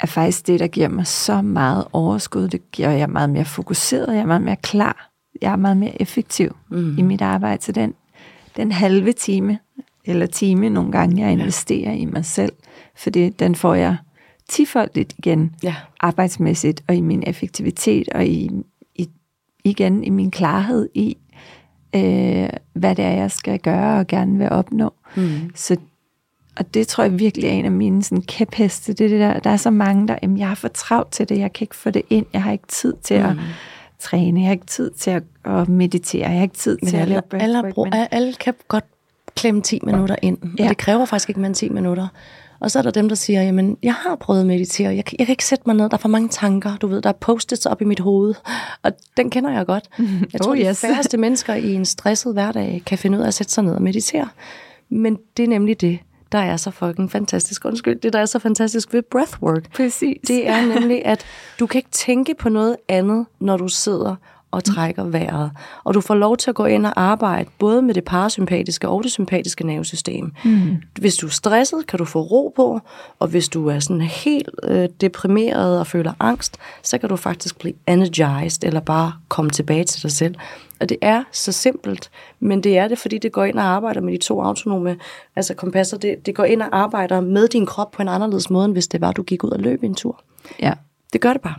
er faktisk det, der giver mig så meget overskud. Det giver jeg meget mere fokuseret, jeg er meget mere klar, jeg er meget mere effektiv mm. i mit arbejde. Så den, den halve time, eller time nogle gange, jeg investerer ja. i mig selv, fordi den får jeg tifoldigt igen, ja. arbejdsmæssigt, og i min effektivitet, og i, i igen i min klarhed i, øh, hvad det er, jeg skal gøre og gerne vil opnå. Mm. Så, og det tror jeg virkelig er en af mine sådan, kæpheste. Det, det der, der er så mange, der, jamen, jeg har for travlt til det, jeg kan ikke få det ind, jeg har ikke tid til mm. at træne, jeg har ikke tid til at, at meditere, jeg har ikke tid men til alle, at lave alle, men... alle kan godt klemme 10 minutter ind, ja. og det kræver faktisk ikke mere end 10 minutter. Og så er der dem, der siger, jamen, jeg har prøvet at meditere, jeg, jeg kan ikke sætte mig ned, der er for mange tanker, du ved, der er post op i mit hoved, og den kender jeg godt. Jeg tror, oh, yes. de færreste mennesker i en stresset hverdag kan finde ud af at sætte sig ned og meditere. Men det er nemlig det, der er så fucking fantastisk, undskyld, det der er så fantastisk ved breathwork. Præcis. Det er nemlig, at du kan ikke tænke på noget andet, når du sidder og trækker vejret. Og du får lov til at gå ind og arbejde både med det parasympatiske og det sympatiske nervesystem. Mm. Hvis du er stresset, kan du få ro på, og hvis du er sådan helt øh, deprimeret og føler angst, så kan du faktisk blive energized, eller bare komme tilbage til dig selv. Og det er så simpelt, men det er det, fordi det går ind og arbejder med de to autonome altså kompasser. Det, det går ind og arbejder med din krop på en anderledes måde, end hvis det var, du gik ud og løb en tur. Ja. Det gør det bare.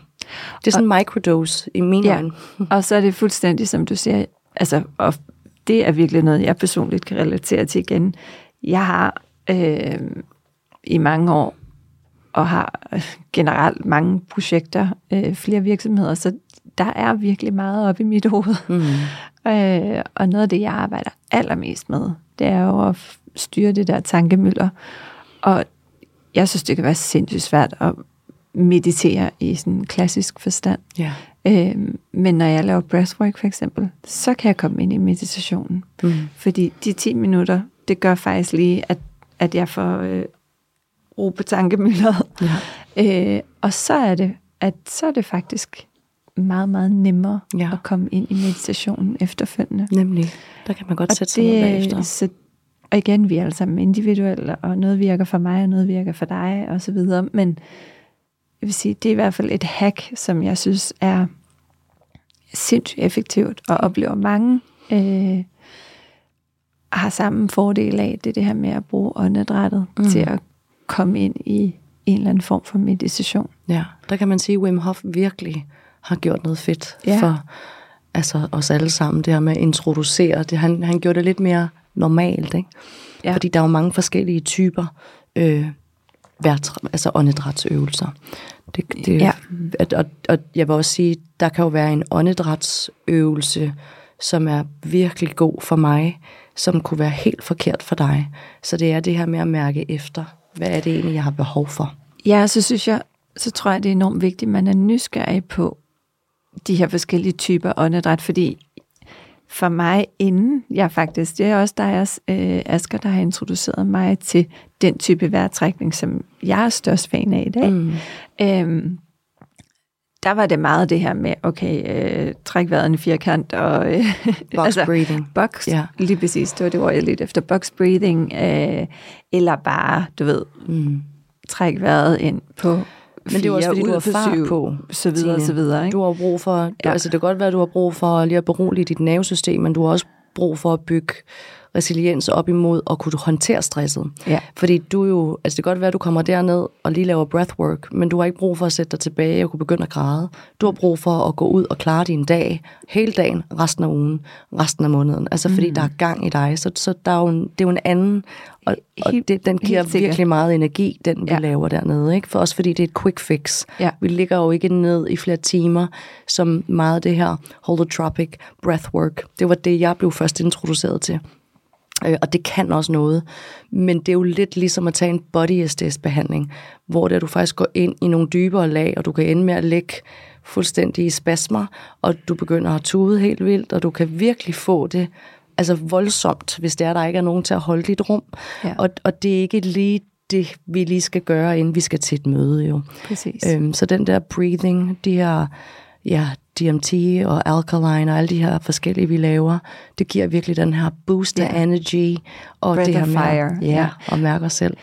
Det er sådan en microdose i min ja, øjne. og så er det fuldstændig, som du siger, altså, og det er virkelig noget, jeg personligt kan relatere til igen. Jeg har øh, i mange år, og har generelt mange projekter, øh, flere virksomheder, så der er virkelig meget op i mit hoved. Mm. Øh, og noget af det, jeg arbejder allermest med, det er jo at styre det der tankemøller. Og jeg synes, det kan være sindssygt svært at meditere i sådan klassisk forstand. Ja. Øhm, men når jeg laver breathwork for eksempel, så kan jeg komme ind i meditationen. Mm. Fordi de 10 minutter, det gør faktisk lige, at, at jeg får øh, ro på tankemølleret. Ja. Øh, og så er det, at så er det faktisk meget, meget nemmere ja. at komme ind i meditationen efterfølgende. Nemlig. Der kan man godt og sætte sig det, bagefter. Så, og igen, vi er alle sammen individuelle, og noget virker for mig, og noget virker for dig, og så videre. Men jeg vil sige, det er i hvert fald et hack, som jeg synes er sindssygt effektivt, og oplever mange øh, har samme fordel af, det det her med at bruge åndedrættet mm. til at komme ind i en eller anden form for meditation. Ja, der kan man sige, at Wim Hof virkelig har gjort noget fedt ja. for altså, os alle sammen. Det her med at introducere det. Han, han gjorde det lidt mere normalt, ikke? Ja. Fordi der er jo mange forskellige typer øh, vært, altså åndedrætsøvelser. Det, det, ja. at, og, og jeg vil også sige, der kan jo være en åndedrætsøvelse, som er virkelig god for mig, som kunne være helt forkert for dig. Så det er det her med at mærke efter, hvad er det egentlig, jeg har behov for. Ja, så synes jeg, så tror jeg, det er enormt vigtigt, at man er nysgerrig på de her forskellige typer åndedræt, fordi for mig, inden jeg faktisk, det er også dig, øh, Asger, der har introduceret mig til den type vejrtrækning, som jeg er størst fan af i dag. Mm. Øhm, der var det meget det her med, okay, øh, træk vejret en firkant og... Øh, box altså, breathing. Box, ja. lige præcis, det var det ord, jeg lidt efter. Box breathing, øh, eller bare, du ved, mm. træk vejret ind på men det er også fordi, du har fart på, så videre, og så videre. Ikke? Du har brug for, ja. altså det kan godt være, at du har brug for lige at berolige dit nervesystem, men du har også brug for at bygge resiliens op imod at kunne håndtere stresset. Ja. Fordi du jo, altså det kan godt være, at du kommer derned og lige laver breathwork, men du har ikke brug for at sætte dig tilbage og kunne begynde at græde. Du har brug for at gå ud og klare din dag, hele dagen, resten af ugen, resten af måneden. Altså fordi mm. der er gang i dig, så, så der er jo en, det er jo en anden, og, og det, den giver virkelig meget energi, den vi ja. laver dernede. Ikke? For os, fordi det er et quick fix. Ja. Vi ligger jo ikke ned i flere timer, som meget det her holotropic breathwork. Det var det, jeg blev først introduceret til. Øh, og det kan også noget. Men det er jo lidt ligesom at tage en body behandling hvor det du faktisk går ind i nogle dybere lag, og du kan ende med at lægge fuldstændig i spasmer, og du begynder at tude helt vildt, og du kan virkelig få det altså voldsomt, hvis det er, der ikke er nogen til at holde dit rum. Ja. Og, og det er ikke lige det, vi lige skal gøre, inden vi skal til et møde jo. Præcis. Øhm, så den der breathing, de her ja, DMT og alkaline og alle de her forskellige, vi laver, det giver virkelig den her boost yeah. af energy. Og Breath det her med, fire. Ja, ja, og mærke os selv.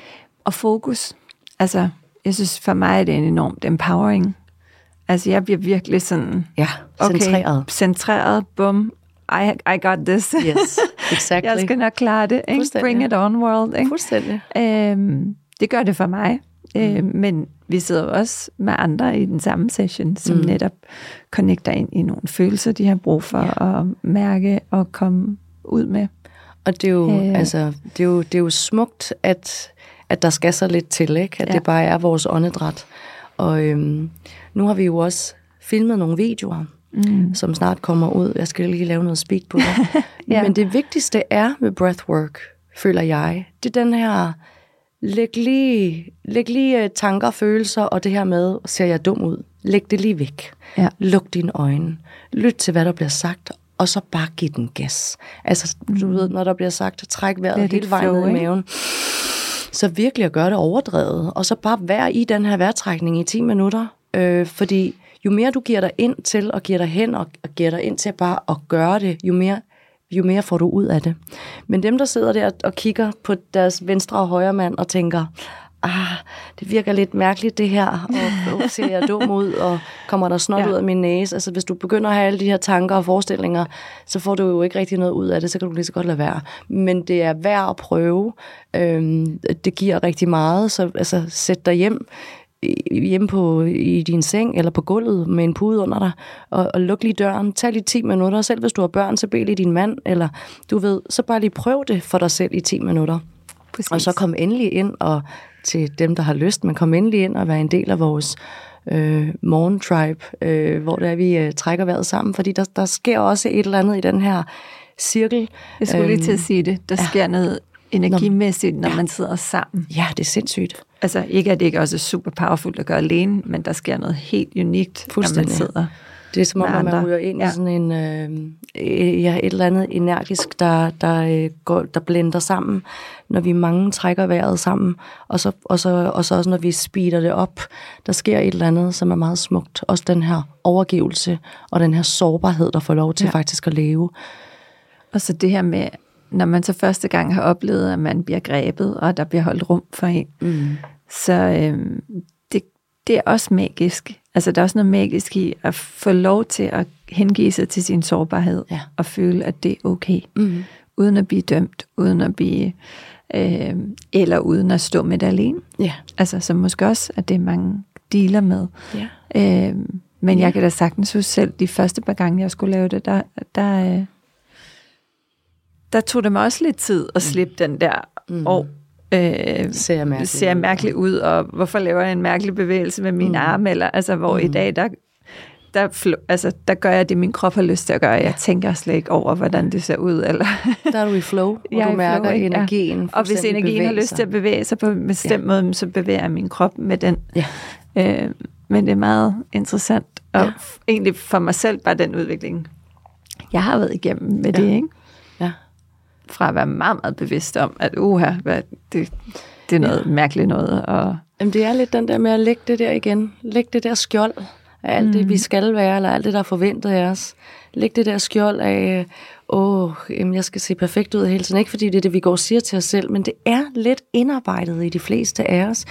Og fokus. Altså, jeg synes for mig er det en enormt empowering. Altså, jeg bliver virkelig sådan... Ja, centreret. Okay, centreret, bum, I, I got this. Yes, exactly. jeg skal nok klare det. Ikke? Bring it on, world. Ikke? Fuldstændig. Øhm, det gør det for mig. Mm. Øhm, men vi sidder også med andre i den samme session, som mm. netop connecter ind i nogle følelser, de har brug for ja. at mærke og komme ud med. Og det er jo, øh, altså, det er jo, det er jo smukt, at, at der skal så lidt til, ikke? at ja. det bare er vores åndedræt. Og øhm, nu har vi jo også filmet nogle videoer, mm. som snart kommer ud. Jeg skal lige lave noget speak på det. ja. Men det vigtigste er med breathwork, føler jeg, det er den her Læg lige, læg lige øh, tanker, følelser og det her med, ser jeg dum ud? Læg det lige væk. Ja. Luk dine øjne. Lyt til, hvad der bliver sagt, og så bare giv den gas. Altså, mm. du ved, når der bliver sagt, træk vejret hele vejen ned i maven. Så virkelig at gøre det overdrevet, og så bare være i den her vejrtrækning i 10 minutter. Øh, fordi jo mere du giver dig ind til, og giver dig hen, og, og giver dig ind til bare at gøre det, jo mere jo mere får du ud af det. Men dem, der sidder der og kigger på deres venstre og højre mand og tænker, ah, det virker lidt mærkeligt det her, og, og ser jeg dum ud, og kommer der snot ja. ud af min næse. Altså hvis du begynder at have alle de her tanker og forestillinger, så får du jo ikke rigtig noget ud af det, så kan du lige så godt lade være. Men det er værd at prøve. Øhm, det giver rigtig meget, så altså, sæt dig hjem hjemme på, i din seng eller på gulvet med en pude under dig, og, og luk lige døren. Tag lige 10 minutter. Selv hvis du har børn, så bed lige din mand, eller du ved, så bare lige prøv det for dig selv i 10 minutter. Præcis. Og så kom endelig ind, og til dem, der har lyst, men kom endelig ind og være en del af vores øh, morgentribe, øh, hvor der vi øh, trækker vejret sammen, fordi der, der sker også et eller andet i den her cirkel. Jeg skulle lige til at øhm, sige det. Der ja. sker noget energimæssigt, når ja. man sidder sammen. Ja, det er sindssygt. Altså ikke, at det ikke også er super powerful at gøre alene, men der sker noget helt unikt, når man sidder det er som om, at man ryger ind ja. i sådan en, øh, ja, et eller andet energisk, der, der, øh, går, der blender sammen, når vi mange trækker vejret sammen, og så, og, så, og så også når vi speeder det op, der sker et eller andet, som er meget smukt. Også den her overgivelse, og den her sårbarhed, der får lov til ja. faktisk at leve. Og så det her med, når man så første gang har oplevet, at man bliver grebet, og der bliver holdt rum for en, mm. Så øhm, det, det er også magisk. Altså der er også noget magisk i at få lov til at hengive sig til sin sårbarhed, ja. og føle, at det er okay, mm. uden at blive dømt, uden at blive, øh, eller uden at stå med det alene. Ja. Altså som måske også, at det er mange dealer med. Ja. Øh, men ja. jeg kan da sagtens huske selv, de første par gange, jeg skulle lave det, der, der, øh, der tog det mig også lidt tid at mm. slippe mm. den der, mm. og øh, ser, jeg mærkeligt ser mærkeligt ud, og hvorfor laver jeg en mærkelig bevægelse med mine mm. arme, eller altså, hvor mm. i dag, der, der, altså, der gør jeg det, min krop har lyst til at gøre. Jeg tænker slet ikke over, hvordan det ser ud. Eller der er du i flow, hvor jeg du mærker flow, energien. Ja. Og hvis energien har lyst til at bevæge sig på en bestemt ja. måde, så bevæger jeg min krop med den. Ja. Øh, men det er meget interessant, og ja. egentlig for mig selv bare den udvikling, jeg har været igennem med ja. det, ikke? Fra at være meget, meget bevidst om, at uha, hvad, det, det er noget ja. mærkeligt noget. Og... Jamen, det er lidt den der med at lægge det der igen. Lægge det der skjold. af alt mm. det, vi skal være, eller alt det, der er forventet af os. Læg det der skjold af, åh, jamen, jeg skal se perfekt ud hele tiden. Ikke fordi det er det, vi går og siger til os selv, men det er lidt indarbejdet i de fleste af os.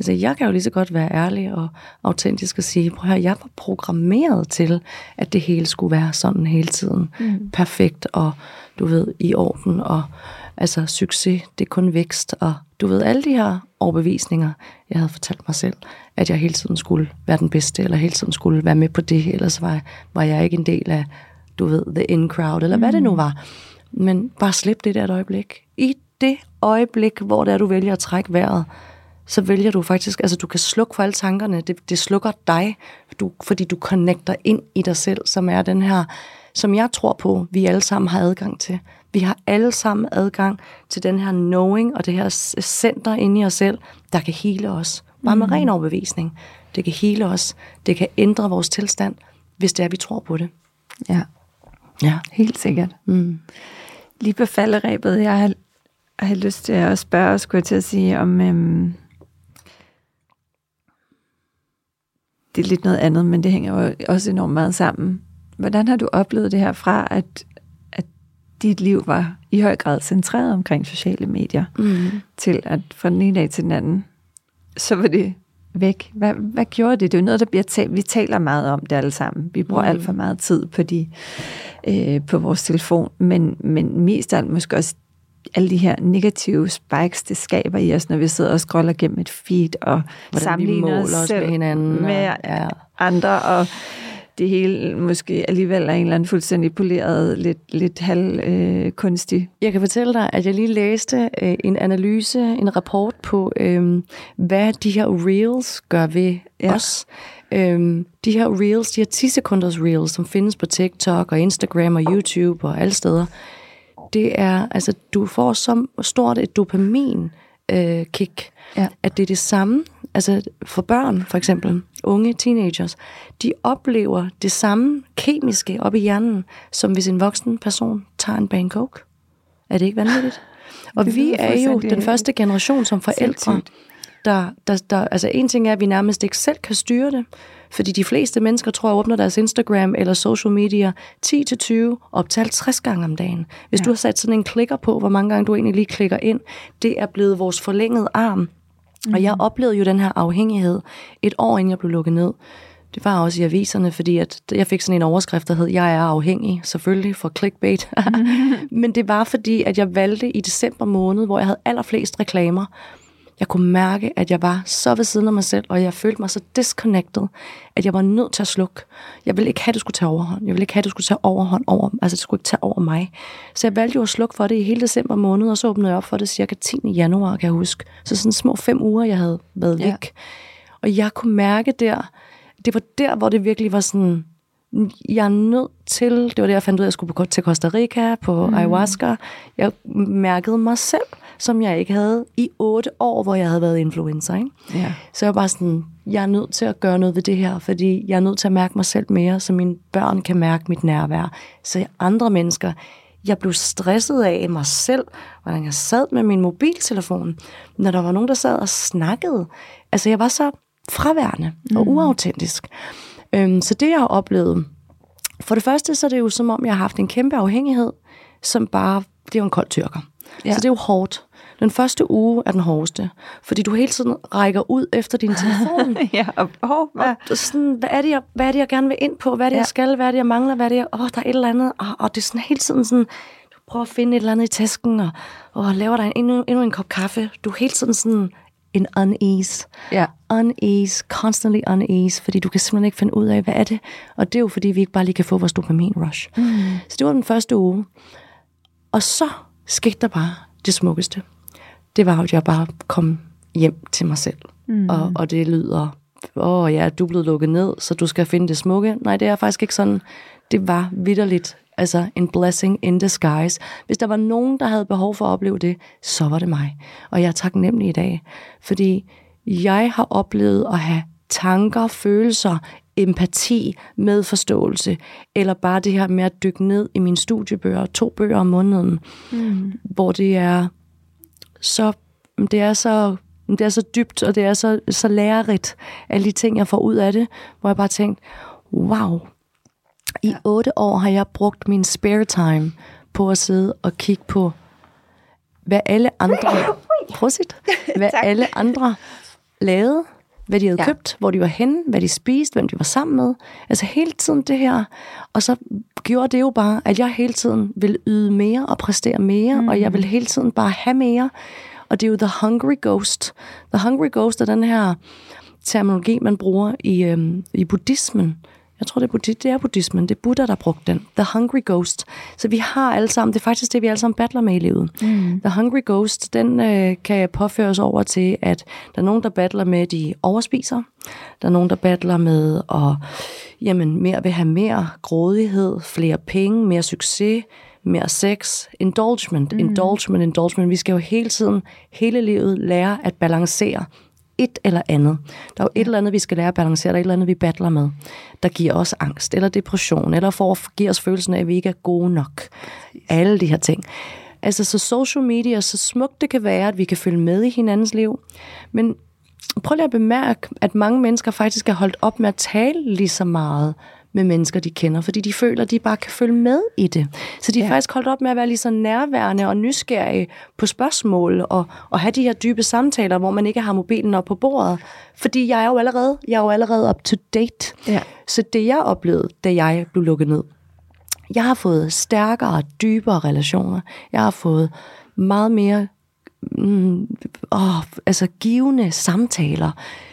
Altså, jeg kan jo lige så godt være ærlig og autentisk og sige, prøv at jeg var programmeret til, at det hele skulle være sådan hele tiden. Mm. Perfekt og, du ved, i orden og altså succes, det er kun vækst og du ved, alle de her overbevisninger, jeg havde fortalt mig selv, at jeg hele tiden skulle være den bedste, eller hele tiden skulle være med på det, ellers var, var jeg ikke en del af, du ved, the in crowd, eller mm. hvad det nu var. Men bare slip det der et øjeblik. I det øjeblik, hvor det er, du vælger at trække vejret, så vælger du faktisk, altså du kan slukke for alle tankerne, det, det slukker dig, du, fordi du connecter ind i dig selv, som er den her, som jeg tror på, vi alle sammen har adgang til. Vi har alle sammen adgang til den her knowing og det her center inde i os selv, der kan hele os. Bare med mm. ren overbevisning. Det kan hele os. Det kan ændre vores tilstand, hvis det er, vi tror på det. Ja, ja. helt sikkert. Mm. Lige på falderæbet, jeg har, jeg har lyst til at spørge, skulle jeg til at sige, om... Øhm, det er lidt noget andet, men det hænger jo også enormt meget sammen. Hvordan har du oplevet det her fra, at dit liv var i høj grad centreret omkring sociale medier, mm. til at fra den ene dag til den anden, så var det væk. Hvad, hvad gjorde det? Det er jo noget, der bliver talt. Vi taler meget om det alle sammen. Vi bruger mm. alt for meget tid på, de, øh, på vores telefon, men, men mest alt måske også alle de her negative spikes, det skaber i os, når vi sidder og scroller gennem et feed og Hvordan sammenligner os selv med hinanden med ja. andre, og det hele måske alligevel er en eller anden fuldstændig poleret, lidt, lidt halv øh, kunstig. Jeg kan fortælle dig, at jeg lige læste øh, en analyse, en rapport på, øh, hvad de her reels gør ved ja. os. Øh, de her reels, de her 10 sekunders reels, som findes på TikTok og Instagram og YouTube og alle steder, det er, altså du får så stort et dopamin øh, kick, ja. at det er det samme, altså for børn for eksempel, unge teenagers, de oplever det samme kemiske op i hjernen, som hvis en voksen person tager en Bangkok. Er det ikke vanvittigt? Og vi er jo den første generation som forældre, der, der, der, altså en ting er, at vi nærmest ikke selv kan styre det, fordi de fleste mennesker tror, at åbner deres Instagram eller social media 10-20 op til 50 gange om dagen. Hvis ja. du har sat sådan en klikker på, hvor mange gange du egentlig lige klikker ind, det er blevet vores forlængede arm Mm. Og jeg mm. oplevede jo den her afhængighed et år inden jeg blev lukket ned. Det var også i aviserne, fordi at jeg fik sådan en overskrift, der hed, jeg er afhængig, selvfølgelig for clickbait. Men det var fordi, at jeg valgte i december måned, hvor jeg havde allerflest reklamer, jeg kunne mærke, at jeg var så ved siden af mig selv, og jeg følte mig så disconnected, at jeg var nødt til at slukke. Jeg ville ikke have, at det skulle tage overhånd. Jeg ville ikke have, at det skulle tage overhånd over, altså det skulle ikke tage over mig. Så jeg valgte jo at slukke for det i hele december måned, og så åbnede jeg op for det cirka 10. januar, kan jeg huske. Så sådan små fem uger, jeg havde været væk. Ja. Og jeg kunne mærke der, det var der, hvor det virkelig var sådan, jeg er nødt til, det var det, jeg fandt ud af, at jeg skulle på, til Costa Rica på mm. ayahuasca. Jeg mærkede mig selv som jeg ikke havde i otte år, hvor jeg havde været influencer. Ikke? Ja. Så jeg var bare sådan, jeg er nødt til at gøre noget ved det her, fordi jeg er nødt til at mærke mig selv mere, så mine børn kan mærke mit nærvær. Så andre mennesker, jeg blev stresset af mig selv, hvordan jeg sad med min mobiltelefon, når der var nogen, der sad og snakkede. Altså, jeg var så fraværende og mm. uautentisk. Øhm, så det, jeg har oplevet, for det første, så er det jo som om, jeg har haft en kæmpe afhængighed, som bare, det er jo en kold tyrker. Ja. Så det er jo hårdt. Den første uge er den hårdeste, fordi du hele tiden rækker ud efter din telefon. ja, og, oh, hvad? og sådan, hvad, er det, jeg, hvad er det, jeg gerne vil ind på? Hvad er det, ja. jeg skal? Hvad er det, jeg mangler? Hvad er det, jeg, åh, der er et eller andet. Og, og det er sådan hele tiden sådan, du prøver at finde et eller andet i tasken, og, og laver dig en, endnu, endnu en kop kaffe. Du er hele tiden sådan en unease. Ja. Unease, constantly unease, fordi du kan simpelthen ikke finde ud af, hvad er det? Og det er jo, fordi vi ikke bare lige kan få vores dopamin rush. Mm. Så det var den første uge. Og så skete der bare det smukkeste det var, at jeg bare kom hjem til mig selv. Mm. Og, og det lyder, åh oh, ja, du er blevet lukket ned, så du skal finde det smukke. Nej, det er faktisk ikke sådan. Det var vidderligt, altså en blessing in disguise. Hvis der var nogen, der havde behov for at opleve det, så var det mig. Og jeg er taknemmelig i dag, fordi jeg har oplevet at have tanker, følelser, empati, medforståelse, eller bare det her med at dykke ned i mine studiebøger, to bøger om måneden, mm. hvor det er så, det er så det er så dybt, og det er så, så lærerigt, alle de ting, jeg får ud af det, hvor jeg bare tænkte, wow, i ja. otte år har jeg brugt min spare time på at sidde og kigge på, hvad alle andre, prosit, hvad alle andre lavede, hvad de havde ja. købt, hvor de var henne, hvad de spiste, hvem de var sammen med. Altså hele tiden det her. Og så gjorde det jo bare, at jeg hele tiden ville yde mere og præstere mere, mm. og jeg ville hele tiden bare have mere. Og det er jo The Hungry Ghost. The Hungry Ghost er den her terminologi, man bruger i, øhm, i buddhismen, jeg tror, det er, buddhi- det er buddhismen. Det er Buddha, der brugte den. The Hungry Ghost. Så vi har alle sammen, det er faktisk det, vi alle sammen battler med i livet. Mm. The Hungry Ghost, den øh, kan påføres over til, at der er nogen, der battler med, at de overspiser. Der er nogen, der battler med at jamen, mere vil have mere grådighed, flere penge, mere succes, mere sex, indulgement, mm. indulgement, indulgement. Vi skal jo hele tiden, hele livet lære at balancere et eller andet. Der er jo et eller andet, vi skal lære at balancere, der er et eller andet, vi battler med, der giver os angst, eller depression, eller for at give os følelsen af, at vi ikke er gode nok. Alle de her ting. Altså, så social media, så smukt det kan være, at vi kan følge med i hinandens liv, men prøv lige at bemærke, at mange mennesker faktisk er holdt op med at tale lige så meget med mennesker, de kender, fordi de føler, at de bare kan følge med i det. Så de er ja. faktisk holdt op med at være lige så nærværende og nysgerrige på spørgsmål og, og have de her dybe samtaler, hvor man ikke har mobilen op på bordet. Fordi jeg er jo allerede, jeg er jo allerede up to date. Ja. Så det jeg oplevede, da jeg blev lukket ned, jeg har fået stærkere og dybere relationer. Jeg har fået meget mere mm, åh, altså givende samtaler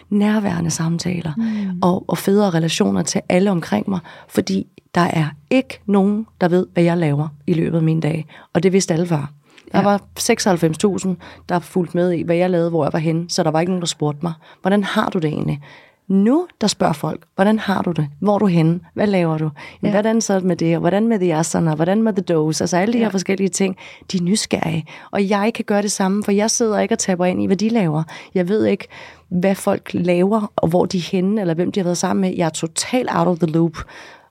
nærværende samtaler mm. og, og federe relationer til alle omkring mig, fordi der er ikke nogen, der ved, hvad jeg laver i løbet af min dag. Og det vidste alle før. Der ja. var 96.000, der fulgte med i, hvad jeg lavede, hvor jeg var henne, så der var ikke nogen, der spurgte mig, hvordan har du det egentlig? Nu, der spørger folk, hvordan har du det? Hvor er du henne? Hvad laver du? Ja. Hvordan så med det? Og hvordan med the asana? Hvordan med the dose? Altså alle de ja. her forskellige ting, de er nysgerrige. Og jeg kan gøre det samme, for jeg sidder ikke og taber ind i, hvad de laver. Jeg ved ikke, hvad folk laver, og hvor de er henne, eller hvem de har været sammen med. Jeg er totalt out of the loop.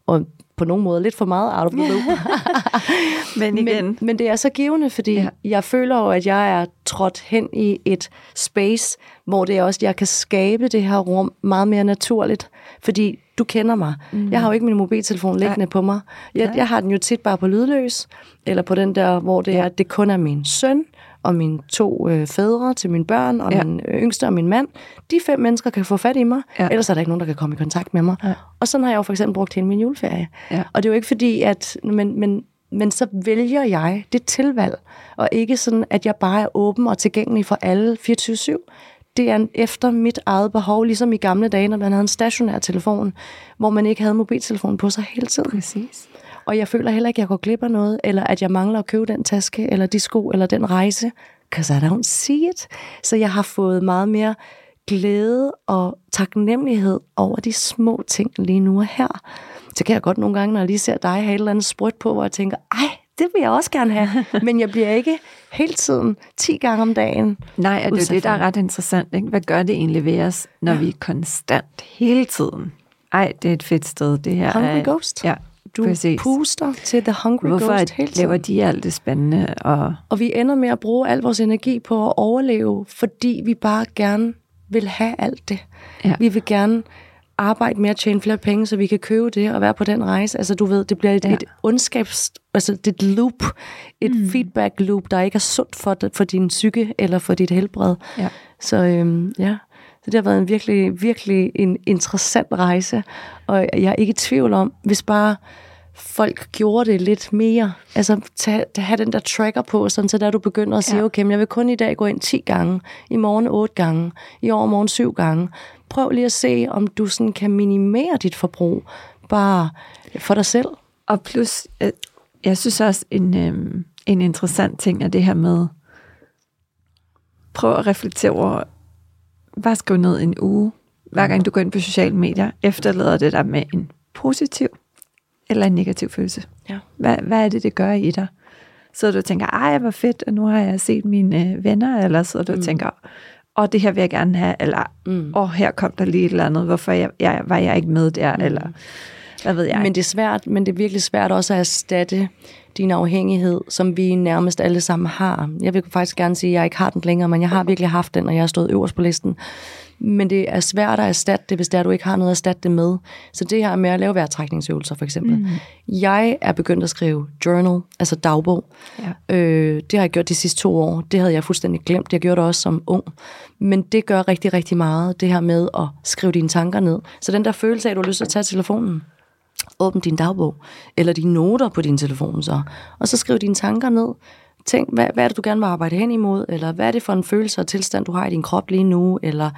Og på nogen måde lidt for meget out of the loop. men, igen. Men, men det er så givende, fordi ja. jeg føler jo, at jeg er trådt hen i et space, hvor det er også, jeg kan skabe det her rum meget mere naturligt. Fordi du kender mig. Mm. Jeg har jo ikke min mobiltelefon liggende Nej. på mig. Jeg, jeg har den jo tit bare på lydløs, eller på den der, hvor det ja. er, det kun er min søn, og mine to øh, fædre til mine børn, og ja. min yngste og min mand. De fem mennesker kan få fat i mig, ja. ellers er der ikke nogen, der kan komme i kontakt med mig. Ja. Og sådan har jeg jo for eksempel brugt hele min juleferie. Ja. Og det er jo ikke fordi, at... Men, men, men så vælger jeg det tilvalg, og ikke sådan, at jeg bare er åben og tilgængelig for alle 24-7 det er efter mit eget behov, ligesom i gamle dage, når man havde en stationær telefon, hvor man ikke havde mobiltelefon på sig hele tiden. Præcis. Og jeg føler heller ikke, at jeg går glip af noget, eller at jeg mangler at købe den taske, eller de sko, eller den rejse. Because I don't see it. Så jeg har fået meget mere glæde og taknemmelighed over de små ting lige nu og her. Så kan jeg godt nogle gange, når jeg lige ser dig have et eller andet sprødt på, hvor jeg tænker, ej, det vil jeg også gerne have. Men jeg bliver ikke hele tiden 10 gange om dagen. Nej, og det er det, der er ret interessant. Ikke? Hvad gør det egentlig ved os, når ja. vi er konstant hele tiden? Ej, det er et fedt sted, det her. Hungry er, Ghost. Ja, du Præcis. puster til The Hungry Hvorfor Ghost hele tiden. laver de alt det spændende? Og... og vi ender med at bruge al vores energi på at overleve, fordi vi bare gerne vil have alt det. Ja. Vi vil gerne arbejde med at tjene flere penge, så vi kan købe det og være på den rejse. Altså du ved, det bliver et, ja. et ondskabs... Altså det er et loop, et mm. feedback loop, der ikke er sundt for, for din psyke eller for dit helbred. Ja. Så øhm, ja, så det har været en virkelig, virkelig en interessant rejse, og jeg er ikke i tvivl om, hvis bare folk gjorde det lidt mere. Altså, tage, have den der tracker på, sådan så der du begynder at sige, ja. okay, men jeg vil kun i dag gå ind 10 gange, i morgen 8 gange, i overmorgen 7 gange. Prøv lige at se, om du sådan kan minimere dit forbrug, bare for dig selv. Og plus, øh, jeg synes også, en, øhm, en interessant ting er det her med, prøv at reflektere over, bare skriv ned en uge, hver gang du går ind på sociale medier, efterlader det dig med en positiv eller en negativ følelse. Ja. Hvad, hvad er det, det gør i dig? Så du tænker, ej, hvor fedt, og nu har jeg set mine øh, venner, eller så du mm. tænker, og det her vil jeg gerne have, eller mm. åh, her kom der lige et eller andet, hvorfor jeg, jeg, var jeg ikke med der, mm. eller hvad ved jeg. Men det er svært, men det er virkelig svært også at erstatte din afhængighed, som vi nærmest alle sammen har. Jeg vil faktisk gerne sige, at jeg ikke har den længere, men jeg har virkelig haft den, og jeg har stået øverst på listen. Men det er svært at erstatte det, hvis det er, du ikke har noget at erstatte det med. Så det her med at lave vejrtrækningsøvelser, for eksempel. Mm. Jeg er begyndt at skrive journal, altså dagbog. Ja. Øh, det har jeg gjort de sidste to år. Det havde jeg fuldstændig glemt. Jeg gjorde det også som ung. Men det gør rigtig, rigtig meget, det her med at skrive dine tanker ned. Så den der følelse af, at du har lyst til at tage telefonen, åbn din dagbog, eller dine noter på din telefon så, og så skriv dine tanker ned. Tænk, hvad, hvad er det, du gerne vil arbejde hen imod, eller hvad er det for en følelse og tilstand, du har i din krop lige nu, eller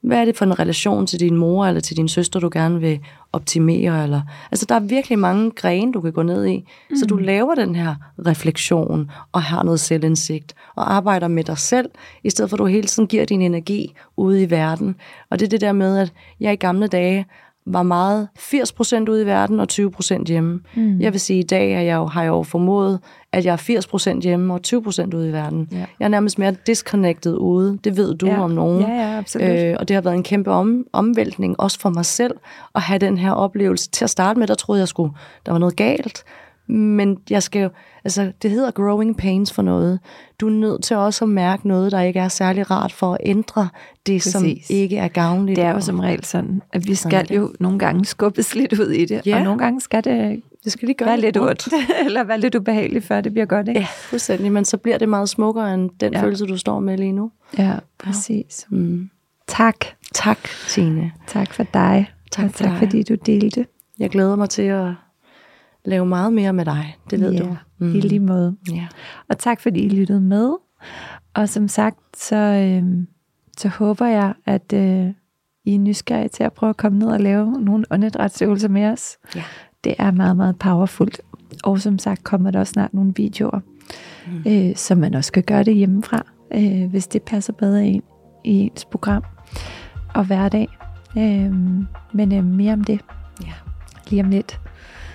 hvad er det for en relation til din mor eller til din søster, du gerne vil optimere? Eller, altså, der er virkelig mange grene, du kan gå ned i. Mm. Så du mm. laver den her refleksion og har noget selvindsigt og arbejder med dig selv, i stedet for at du hele tiden giver din energi ude i verden. Og det er det der med, at jeg i gamle dage var meget 80% ude i verden og 20% hjemme. Mm. Jeg vil sige, at i dag er jeg jo, har jeg jo formået, at jeg er 80% hjemme og 20% ude i verden. Ja. Jeg er nærmest mere disconnected ude. Det ved du ja. om nogen. Ja, ja, absolut. Øh, og det har været en kæmpe om, omvæltning, også for mig selv, at have den her oplevelse. Til at starte med, der troede jeg, skulle, der var noget galt. Men jeg skal jo, altså, det hedder growing pains for noget. Du er nødt til også at mærke noget, der ikke er særlig rart for at ændre det, Præcis. som ikke er gavnligt. Det er jo som regel sådan, at vi skal jo nogle gange skubbes lidt ud i det, ja. og nogle gange skal det, det skal lige gøre være lidt ondt, eller være lidt ubehageligt, før det bliver godt. Ikke? Ja, fuldstændig, men så bliver det meget smukkere end den ja. følelse, du står med lige nu. Ja, præcis. Ja. Mm. Tak. Tak, Tine. Tak for dig. Tak, og tak dig. fordi du delte. Jeg glæder mig til at lave meget mere med dig. Det ved ja, du. Mm. i lige måde. Ja. Og tak fordi I lyttede med. Og som sagt, så, øh, så håber jeg, at øh, I er nysgerrige til at prøve at komme ned og lave nogle åndedrætsøvelser med os. Ja. Det er meget, meget powerfult. Og som sagt kommer der også snart nogle videoer, mm. øh, så man også kan gøre det hjemmefra, øh, hvis det passer bedre ind i ens program og hverdag. Øh, men øh, mere om det ja. lige om lidt.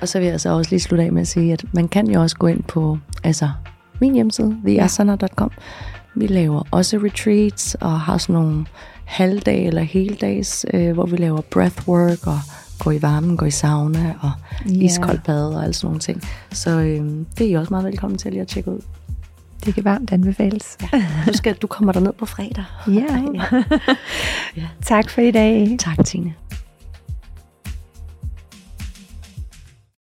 Og så vil jeg så også lige slutte af med at sige, at man kan jo også gå ind på altså, min hjemmeside, theasana.com. Vi laver også retreats og har sådan nogle halvdag eller heldags, øh, hvor vi laver breathwork og går i varmen, går i sauna og yeah. iskoldt bad og alle sådan nogle ting. Så øh, det er I også meget velkommen til lige at tjekke ud. Det kan varmt anbefales. Ja. Du, skal, du kommer der ned på fredag. Ja. ja. ja. Tak for i dag. Tak, Tine.